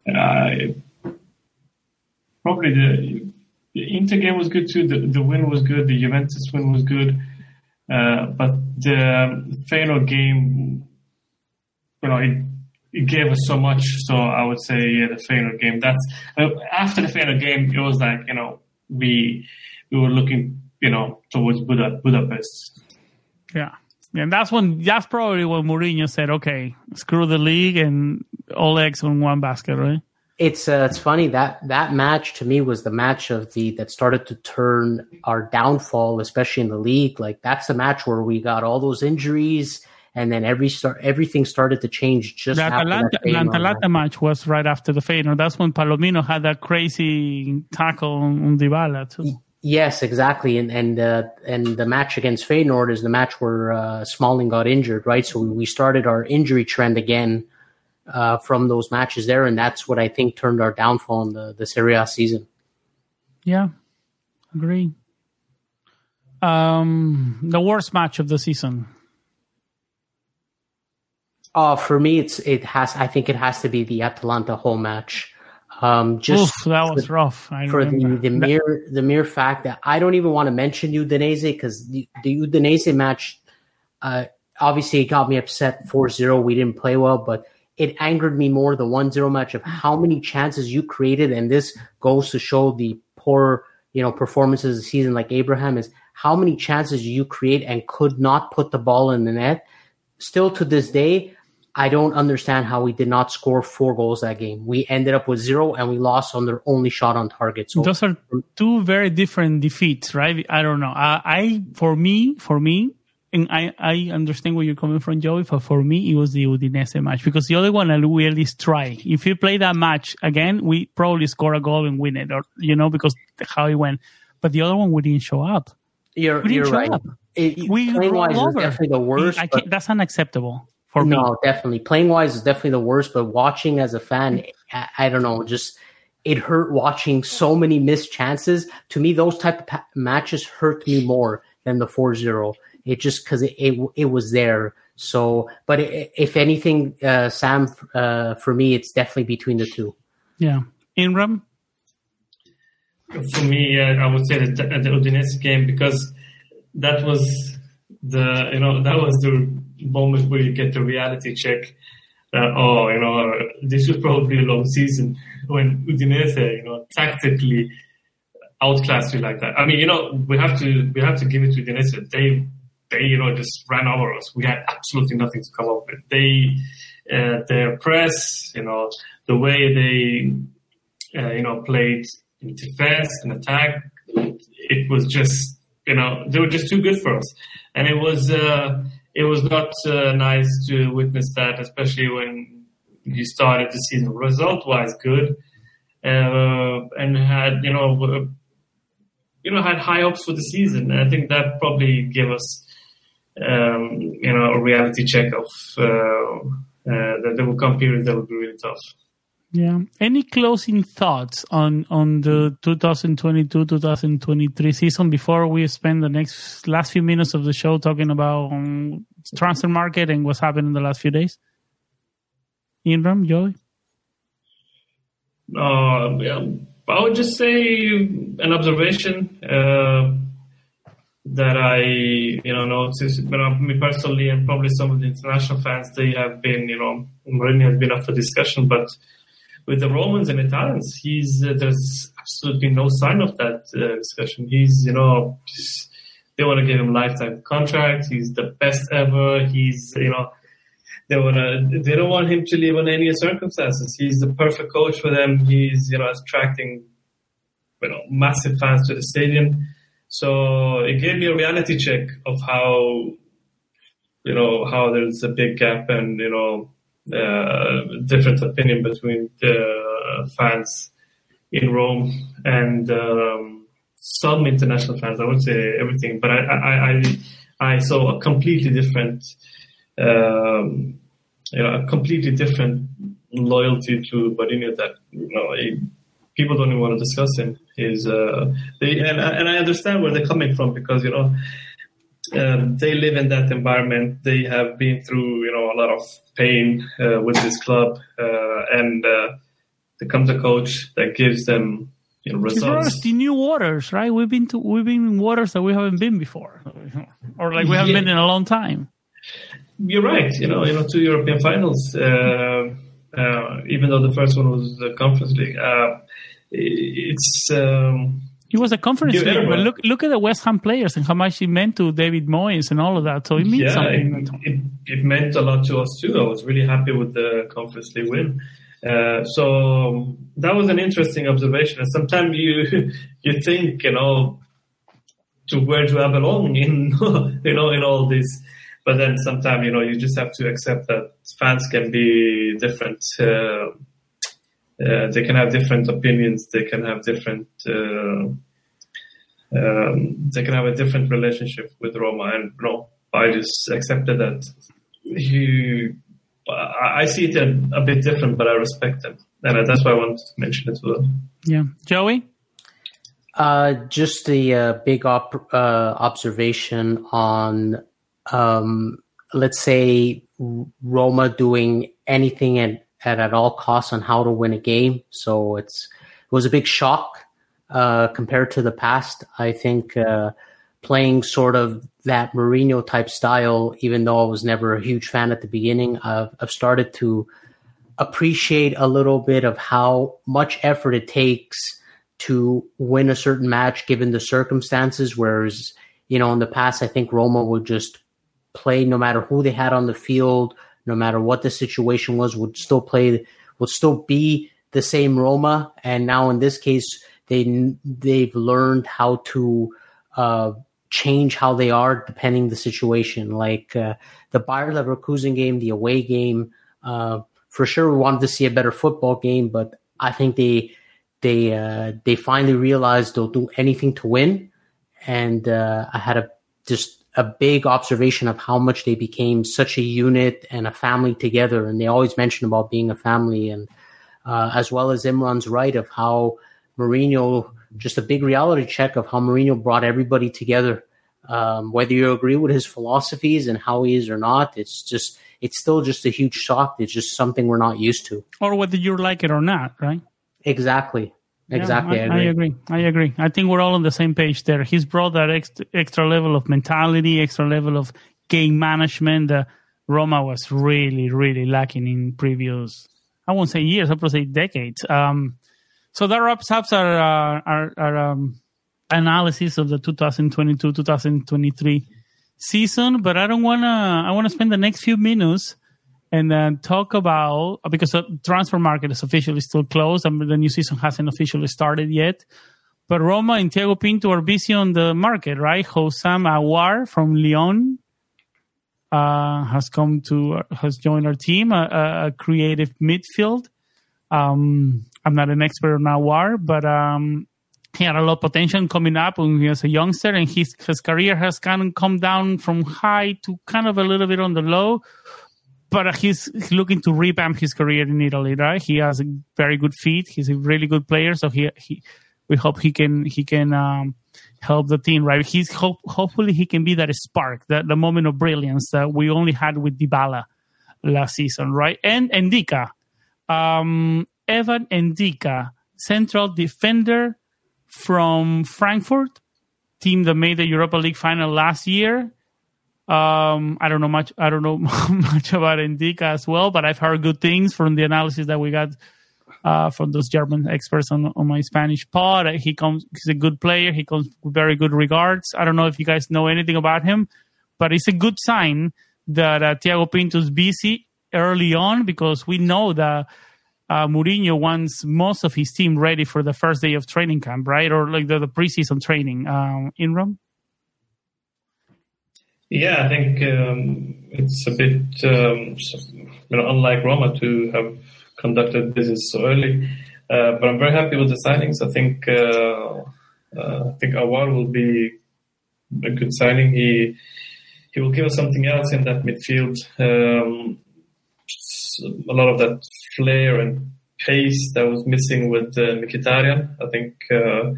I, probably the, the Inter game was good too. The, the win was good. The Juventus win was good. Uh, but the Feyenoord game, you know, it, it gave us so much. So I would say, yeah, the Feyenoord game. That's uh, after the Feyenoord game, it was like you know we we were looking you know towards Buda, Budapest. Yeah. And that's when that's probably when Mourinho said, "Okay, screw the league and all eggs in one basket." Right? It's uh, it's funny that that match to me was the match of the that started to turn our downfall, especially in the league. Like that's the match where we got all those injuries, and then every start everything started to change. Just The after Atalanta, that the Atalanta match. match was right after the Feyenoord. That's when Palomino had that crazy tackle on, on Dybala too. Yes, exactly, and and uh, and the match against Feyenoord is the match where uh, Smalling got injured, right? So we started our injury trend again uh, from those matches there, and that's what I think turned our downfall in the the Serie A season. Yeah, agree. Um, the worst match of the season. Uh, for me, it's it has. I think it has to be the Atalanta home match. Um, just Oof, that was rough. I for the, the mere the mere fact that I don't even want to mention Udinese because the, the Udinese match, uh, obviously it got me upset 4-0. We didn't play well, but it angered me more the 1-0 match of how many chances you created, and this goes to show the poor you know performances of the season. Like Abraham is how many chances you create and could not put the ball in the net. Still to this day, I don't understand how we did not score four goals that game. We ended up with zero and we lost on their only shot on target. So Those are two very different defeats, right? I don't know. I, I for me, for me, and I, I understand where you're coming from, Joey. But for me, it was the Udinese match because the other one I we at least try. If you play that match again, we probably score a goal and win it, or you know, because how it went. But the other one, we didn't show up. you're, We didn't you're show right. up. It, We rolled over. definitely the worst. I but- can't, that's unacceptable for me. no, definitely playing wise is definitely the worst. But watching as a fan, I, I don't know, just it hurt watching so many missed chances. To me, those type of pa- matches hurt me more than the 4-0. It just because it, it it was there. So, but i if anything, uh, Sam, uh, for me, it's definitely between the two. Yeah, Imran. For me, uh, I would say the, the Udinese game because that was the you know that was the moment where you get the reality check. That oh, you know, this was probably a long season when Udinese, you know, tactically outclassed you like that. I mean, you know, we have to we have to give it to Udinese. They they you know just ran over us. We had absolutely nothing to come up with. They uh, their press, you know, the way they uh, you know played in defense and attack, it was just you know they were just too good for us, and it was uh, it was not uh, nice to witness that, especially when you started the season result wise good, uh, and had you know uh, you know had high hopes for the season. And I think that probably gave us um, you know a reality check of uh, uh, that there will come periods that will be really tough. Yeah. Any closing thoughts on on the 2022-2023 season before we spend the next last few minutes of the show talking about um, transfer market and what's happened in the last few days? Imran, Joey? Uh, yeah, I would just say an observation. Uh, that I, you know, noticed, you know, me personally and probably some of the international fans, they have been, you know, Mourinho has been up for discussion, but with the Romans and Italians, he's uh, there's absolutely no sign of that uh, discussion. He's, you know, they want to give him lifetime contract. He's the best ever. He's, you know, they want to, they don't want him to leave on any circumstances. He's the perfect coach for them. He's, you know, attracting, you know, massive fans to the stadium. So it gave me a reality check of how, you know, how there's a big gap and, you know, different opinion between the fans in Rome and, um, some international fans. I would say everything, but I I I, I saw a completely different, um, you know, a completely different loyalty to Mourinho that you know he, people don't even want to discuss him. He's uh, they and and I understand where they're coming from because you know. Um, they live in that environment. They have been through, you know, a lot of pain uh, with this club, uh, and uh, there comes a coach that gives them you know, results. the new waters, right? We've been to we've been in waters that we haven't been before, or like we haven't yeah. been in a long time. You're right. You know, you know, two European finals. Uh, uh, even though the first one was the Conference League, uh, it's. Um, it was a conference league, but look look at the West Ham players and how much it meant to David Moyes and all of that. So it means yeah, something. It, it, it, meant a lot to us too. I was really happy with the conference league win. Uh, so that was an interesting observation. And sometimes you you think, you know, to where do I belong in you know in all this, but then sometimes you know you just have to accept that fans can be different. Uh, uh, they can have different opinions. They can have different. Uh, um, they can have a different relationship with Roma, and you know, I just accepted that. You I see it a, a, bit different, but I respect them, and that's why I wanted to mention it as well. Yeah, Joey. Uh, just the uh, big op- uh, observation on, um, let's say, Roma doing anything at, at, at all costs on how to win a game. So it's it was a big shock uh, compared to the past. I think uh, playing sort of that Mourinho type style, even though I was never a huge fan at the beginning, I've, I've started to appreciate a little bit of how much effort it takes to win a certain match given the circumstances. Whereas, you know, in the past, I think Roma would just play no matter who they had on the field, no matter what the situation was, would still play, would still be the same Roma. And now in this case, they they've learned how to uh, change how they are depending the situation. Like uh, the Bayer Leverkusen game, the away game. Uh, for sure, we wanted to see a better football game, but I think they they uh, they finally realized they'll do anything to win. And uh, I had a just a big observation of how much they became such a unit and a family together. And they always mention about being a family, and uh, as well as Imran's right of how Mourinho just a big reality check of how Mourinho brought everybody together. Um, whether you agree with his philosophies and how he is or not, it's just it's still just a huge shock. It's just something we're not used to. Or whether you like it or not, right? Exactly. Exactly. Yeah, I, I, agree. I, agree. I think we're all on the same page there. He's brought that extra, extra level of mentality, extra level of game management that Roma was really, really lacking in previous, I won't say years, I would say decades. Um, so that wraps up our uh, our, our um, analysis of the 2022-2023 season. But I don't wanna. I wanna spend the next few minutes and then talk about because the transfer market is officially still closed and the new season hasn't officially started yet. But Roma and Thiago Pinto are busy on the market, right? Houssam Aouar from Lyon uh, has come to has joined our team, a, a creative midfield. Um, I'm not an expert on Aouar, but um, he had a lot of potential coming up when he was a youngster, and his his career has kind of come down from high to kind of a little bit on the low. But he's looking to revamp his career in Italy, right? He has a very good feet. He's a really good player, so he he we hope he can he can um, help the team, right? He's hope, hopefully he can be that spark, that the moment of brilliance that we only had with Dybala last season, right? And Ndicka, um, Evan Ndicka, central defender from Frankfurt. team that made the Europa League final last year. Um, I don't know much. I don't know much about Ndicka as well, but I've heard good things from the analysis that we got uh, from those German experts on, on my Spanish pod. He comes. He's a good player. He comes with very good regards. I don't know if you guys know anything about him, but it's a good sign that uh, Thiago Pinto's busy early on because we know that uh, Mourinho wants most of his team ready for the first day of training camp, right? Or like the, the preseason training um, in Rome. Yeah, I think um, it's a bit um, you know unlike Roma to have conducted business so early. Uh, but I'm very happy with the signings. I think uh, uh, I think Aouar will be a good signing. He he will give us something else in that midfield. Um, a lot of that flair and pace that was missing with uh, Mkhitaryan. I think uh,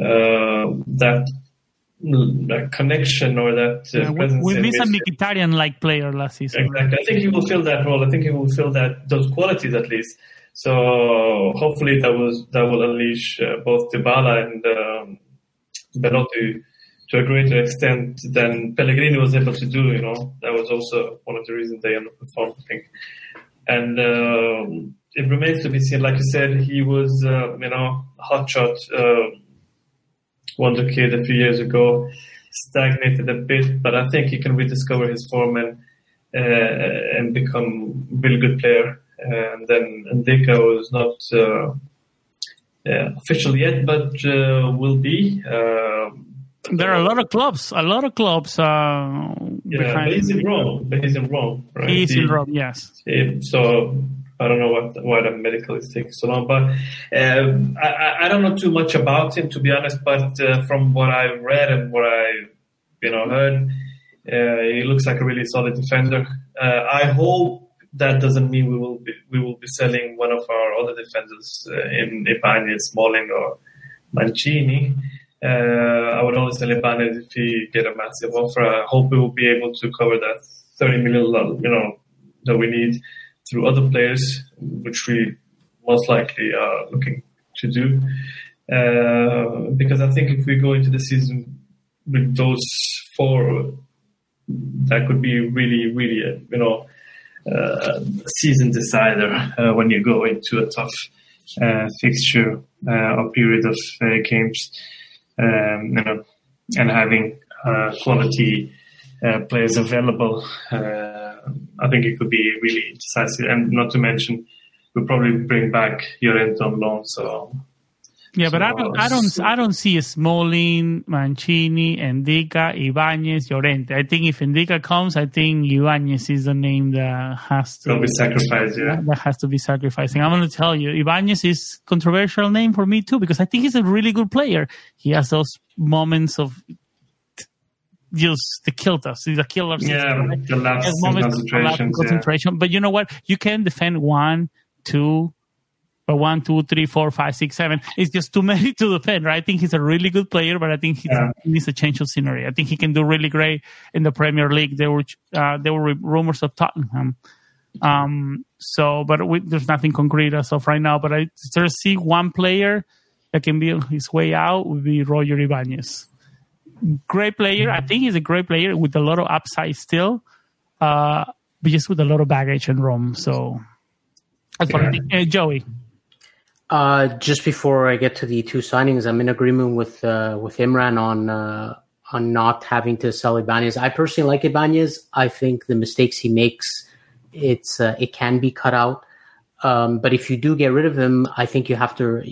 uh, that that connection or that uh, yeah, presence. We, we miss a Mkhitaryan like player last season. Exactly. I think he will fill that role. I think he will fill that those qualities at least. So hopefully that was that will unleash uh, both Dybala and um, Belotti to a greater extent than Pellegrini was able to do. You know that was also one of the reasons they underperformed. I think, and uh, it remains to be seen. Like you said, he was uh, you know hotshot. Uh, Wonder Kid a few years ago, stagnated a bit, but I think he can rediscover his form and uh, and become a really good player. And then Ndicka was not uh, yeah, official yet, but uh, will be. Uh, there are a lot of clubs, a lot of clubs. Uh, yeah, he's in Rome. He's in Rome, right? He's he, in Rome, yes. He, so I don't know what why the medical is taking so long, but uh, I, I don't know too much about him to be honest. But uh, from what I read and what I you know heard, uh, he looks like a really solid defender. Uh, I hope that doesn't mean we will be we will be selling one of our other defenders uh, in Ibanez, Smalling, or Mancini. Uh, I would only sell Ibanez if he get a massive offer. I hope we will be able to cover that 30 million, you know, that we need through other players, which we most likely are looking to do. Uh, because I think if we go into the season with those four, that could be really, really, a, you know, uh, season decider uh, when you go into a tough uh, fixture uh, or period of uh, games, um, you know, and having quality players available. I think it could be really decisive. And not to mention, we'll probably bring back Llorente on loan. So yeah, but I don't, I don't, I don't see Smalling, Mancini, Ndicka, Ibanez, Llorente. I think if Ndicka comes, I think Ibanez is the name that has to be sacrificed. Yeah, that has to be sacrificing. I'm going to tell you, Ibanez is controversial name for me too because I think he's a really good player. He has those moments of just the killed us. The killers. Yeah, right? the lapse in concentration. concentration. Yeah. But you know what? You can defend one, two, but one, two, three, four, five, six, seven. It's just too many to defend, right? I think he's a really good player, but I think he yeah. needs a change of scenery. I think he can do really great in the Premier League. There were uh, there were rumors of Tottenham. Um, so, but we, there's nothing concrete as of right now. But I just see one player that can be on his way out would be Roger Ibanez great player. I think he's a great player with a lot of upside still, uh, but just with a lot of baggage in Rome. So that's yeah. what I think. Uh, Joey. Uh, just before I get to the two signings, I'm in agreement with uh, with Imran on uh, on not having to sell Ibanez. I personally like Ibanez. I think the mistakes he makes, it's uh, it can be cut out. Um, but if you do get rid of him, I think you have to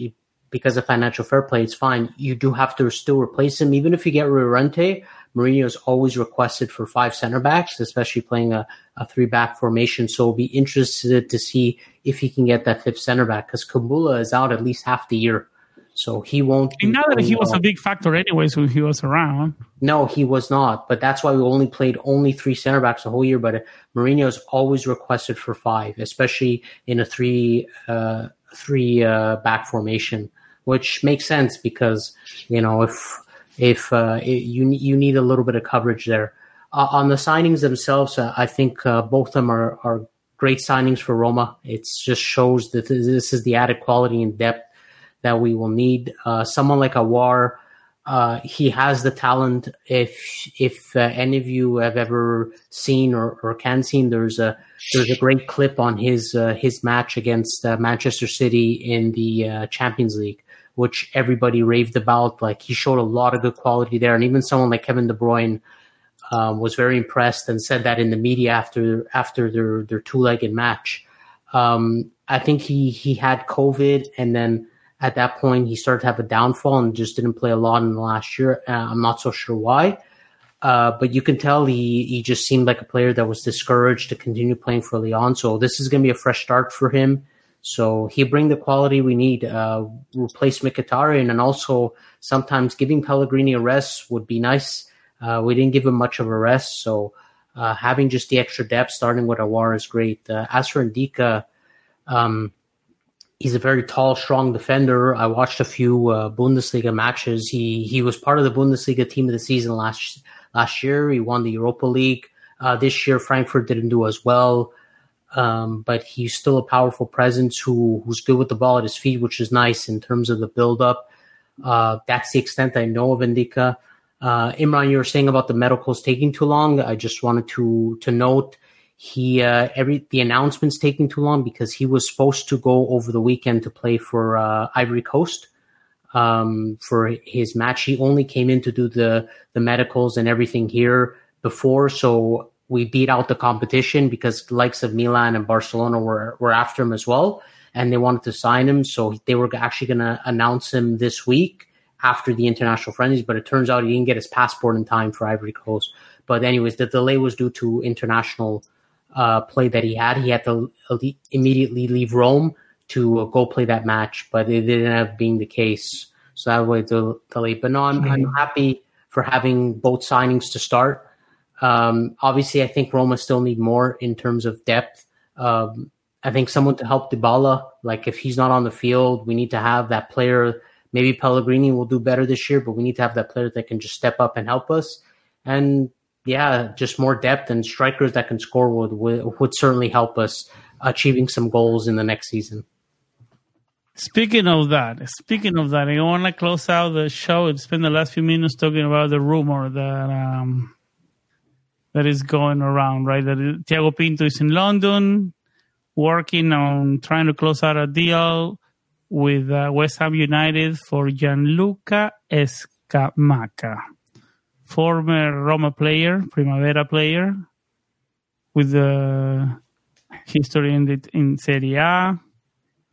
because of financial fair play, it's fine. You do have to still replace him. Even if you get Llorente, Mourinho is always requested for five center backs, especially playing a, a three back formation. So we'll be interested to see if he can get that fifth center back because Kumbulla is out at least half the year. So he won't. And now that he was a big factor anyways when he was around. No, he was not. But that's why we only played only three center backs the whole year. But Mourinho is always requested for five, especially in a three uh, three uh, back formation which makes sense because you know if if uh, you you need a little bit of coverage there. Uh, on the signings themselves, uh, I think uh, both of them are, are great signings for Roma. It just shows that this is the added quality and depth that we will need. Uh, someone like Aouar, uh, he has the talent. If if any of you have ever seen or, or can see, there's a there's a great clip on his his match against Manchester City in the Champions League, which everybody raved about. Like he showed a lot of good quality there, and even someone like Kevin De Bruyne um, was very impressed and said that in the media after after their their two legged match. Um, I think he he had COVID, and then at that point he started to have a downfall and just didn't play a lot in the last year. Uh, I'm not so sure why. Uh, but you can tell he, he just seemed like a player that was discouraged to continue playing for Lyon. So this is going to be a fresh start for him. So he bring the quality we need, uh, replace Mkhitaryan, and also sometimes giving Pellegrini a rest would be nice. Uh, we didn't give him much of a rest, so uh, having just the extra depth, starting with Aouar, is great. Uh, as for Ndicka, um, he's a very tall, strong defender. I watched a few uh, Bundesliga matches. He he was part of the Bundesliga team of the season last last year. He won the Europa League. Uh, this year, Frankfurt didn't do as well, um, but he's still a powerful presence who who's good with the ball at his feet, which is nice in terms of the build up. Uh, that's the extent I know of Ndicka. Uh, Imran, you were saying about the medicals taking too long. I just wanted to to note he uh, every the announcements taking too long because he was supposed to go over the weekend to play for uh, Ivory Coast um, for his match. He only came in to do the the medicals and everything here before, so we beat out the competition because the likes of Milan and Barcelona were were after him as well, and they wanted to sign him. So they were actually going to announce him this week after the international friendlies, but it turns out he didn't get his passport in time for Ivory Coast. But anyways, the delay was due to international uh, play that he had. He had to immediately leave Rome to uh, go play that match, but it didn't end up being the case. So that was the delay. But no, I'm, I'm happy for having both signings to start. Um, obviously, I think Roma still need more in terms of depth. Um, I think someone to help Dybala. Like if he's not on the field, we need to have that player maybe Pellegrini will do better this year, but we need to have that player that can just step up and help us. And yeah, just more depth and strikers that can score would would, would certainly help us achieving some goals in the next season. Speaking of that, speaking of that, I want to close out the show and spend the last few minutes talking about the rumor that um, that is going around, right? That Thiago Pinto is in London, working on trying to close out a deal with uh, West Ham United for Gianluca Scamacca, former Roma player, Primavera player, with the history in, the, in Serie A.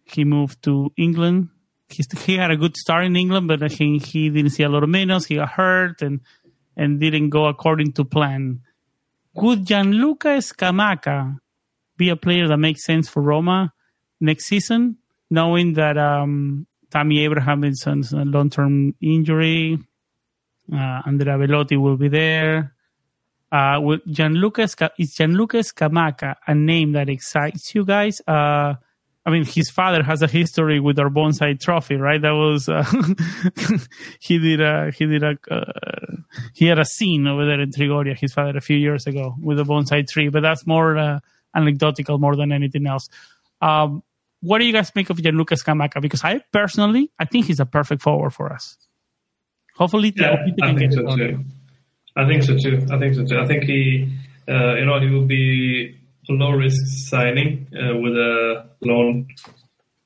He moved to England. He, he had a good start in England, but he, he didn't see a lot of minutes. He got hurt and and didn't go according to plan. Could Gianluca Scamacca be a player that makes sense for Roma next season? knowing that um, Tammy Abraham is on a long term injury, uh, Andrea Belotti will be there. Uh, with Gianluca, is Gianluca Scamacca a name that excites you guys? Uh, I mean, his father has a history with our bonsai trophy, right? That was uh, he did a he did a uh, he had a scene over there in Trigoria. His father a few years ago with a bonsai tree, but that's more uh, anecdotal more than anything else. Um, what do you guys make of Gianluca Scamacca? Because I personally, I think he's a perfect forward for us. Hopefully, yeah, I think so too. I think so too. I think so too. I think he, uh, you know, he will be a low risk signing uh, with a loan,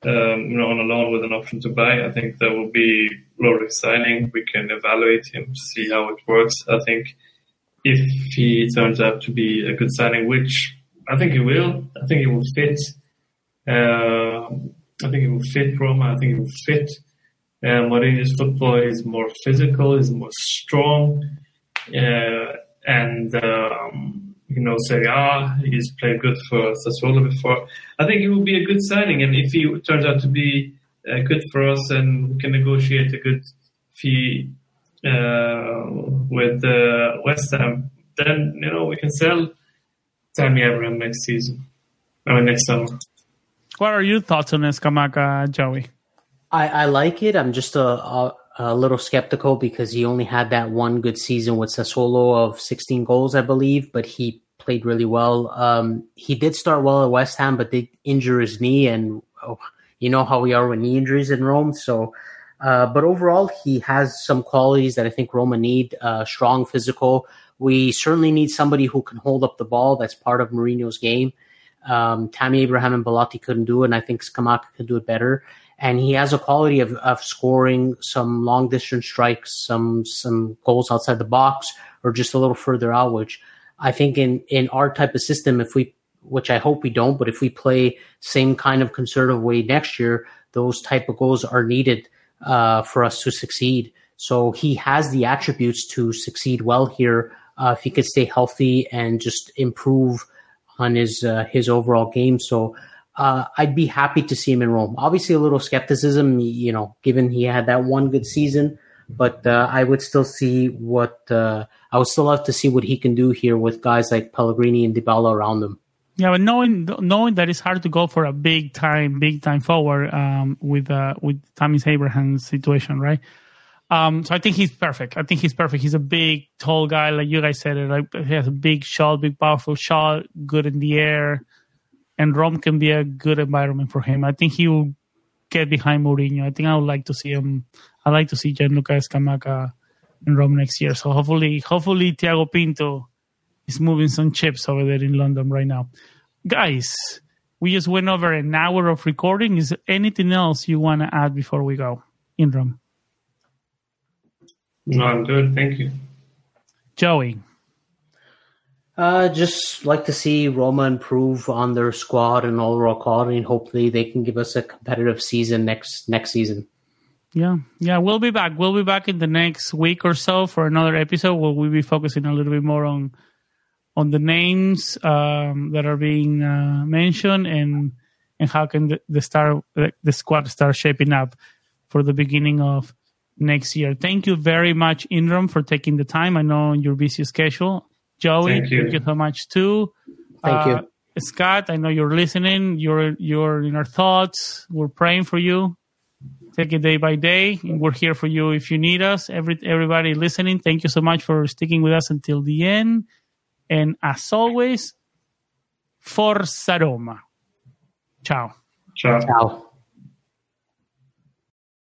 um, you know, on a loan with an option to buy. I think that will be low risk signing. We can evaluate him, see how it works. I think if he turns out to be a good signing, which I think he will, I think he will fit uh, I think it will fit Roma. I think he will fit uh, Mourinho's football. is more physical, is more strong, uh, and um, you know Serie A. He's played good for Sassuolo before. I think it will be a good signing, and if he turns out to be uh, good for us, and we can negotiate a good fee uh, with uh, West Ham, then you know we can sell Tammy Abraham next season. I mean next summer. What are your thoughts on Scamacca, Joey? I, I like it. I'm just a, a, a, little skeptical because he only had that one good season with Sassuolo of 16 goals, I believe, but he played really well. Um, he did start well at West Ham, but did injure his knee, and oh, you know how we are with knee injuries in Rome. So Uh, but overall, he has some qualities that I think Roma need. Uh, strong physical. We certainly need somebody who can hold up the ball. That's part of Mourinho's game. Um, Tammy Abraham and Belotti couldn't do it, and I think Scamacca could do it better. And he has a quality of, of scoring some long distance strikes, some some goals outside the box, or just a little further out. Which I think in in our type of system, if we, which I hope we don't, but if we play same kind of conservative way next year, those type of goals are needed uh, for us to succeed. So he has the attributes to succeed well here uh, if he could stay healthy and just improve on his uh, his overall game. So uh, I'd be happy to see him in Rome. Obviously, a little skepticism, you know, given he had that one good season, but uh, I would still see what uh, I would still love to see what he can do here with guys like Pellegrini and Dybala around him. Yeah, but knowing knowing that it's hard to go for a big time, big time forward um, with uh, with Tammy Abraham's situation, right? Um, so I think he's perfect. I think he's perfect. He's a big, tall guy, like you guys said. It like he has a big shot, big, powerful shot, good in the air, and Rome can be a good environment for him. I think he will get behind Mourinho. I think I would like to see him. I like to see Gianluca Scamacca in Rome next year. So hopefully, hopefully Tiago Pinto is moving some chips over there in London right now. Guys, we just went over an hour of recording. Is there anything else you want to add before we go Imran? No, I'm good. Thank you. Joey. Uh, just like to see Roma improve on their squad and overall quality, and hopefully they can give us a competitive season next next season. Yeah, yeah, we'll be back. We'll be back in the next week or so for another episode where we'll be focusing a little bit more on on the names um, that are being uh, mentioned and and how can the, the star the squad start shaping up for the beginning of next year. Thank you very much, Imran, for taking the time. I know your busy schedule. Joey, thank you, thank you so much too. Thank uh, you. Scott, I know you're listening. You're you're in our thoughts. We're praying for you. Take it day by day. We're here for you if you need us. Every everybody listening, thank you so much for sticking with us until the end. And as always, Forza Roma. Ciao. Ciao. Ciao.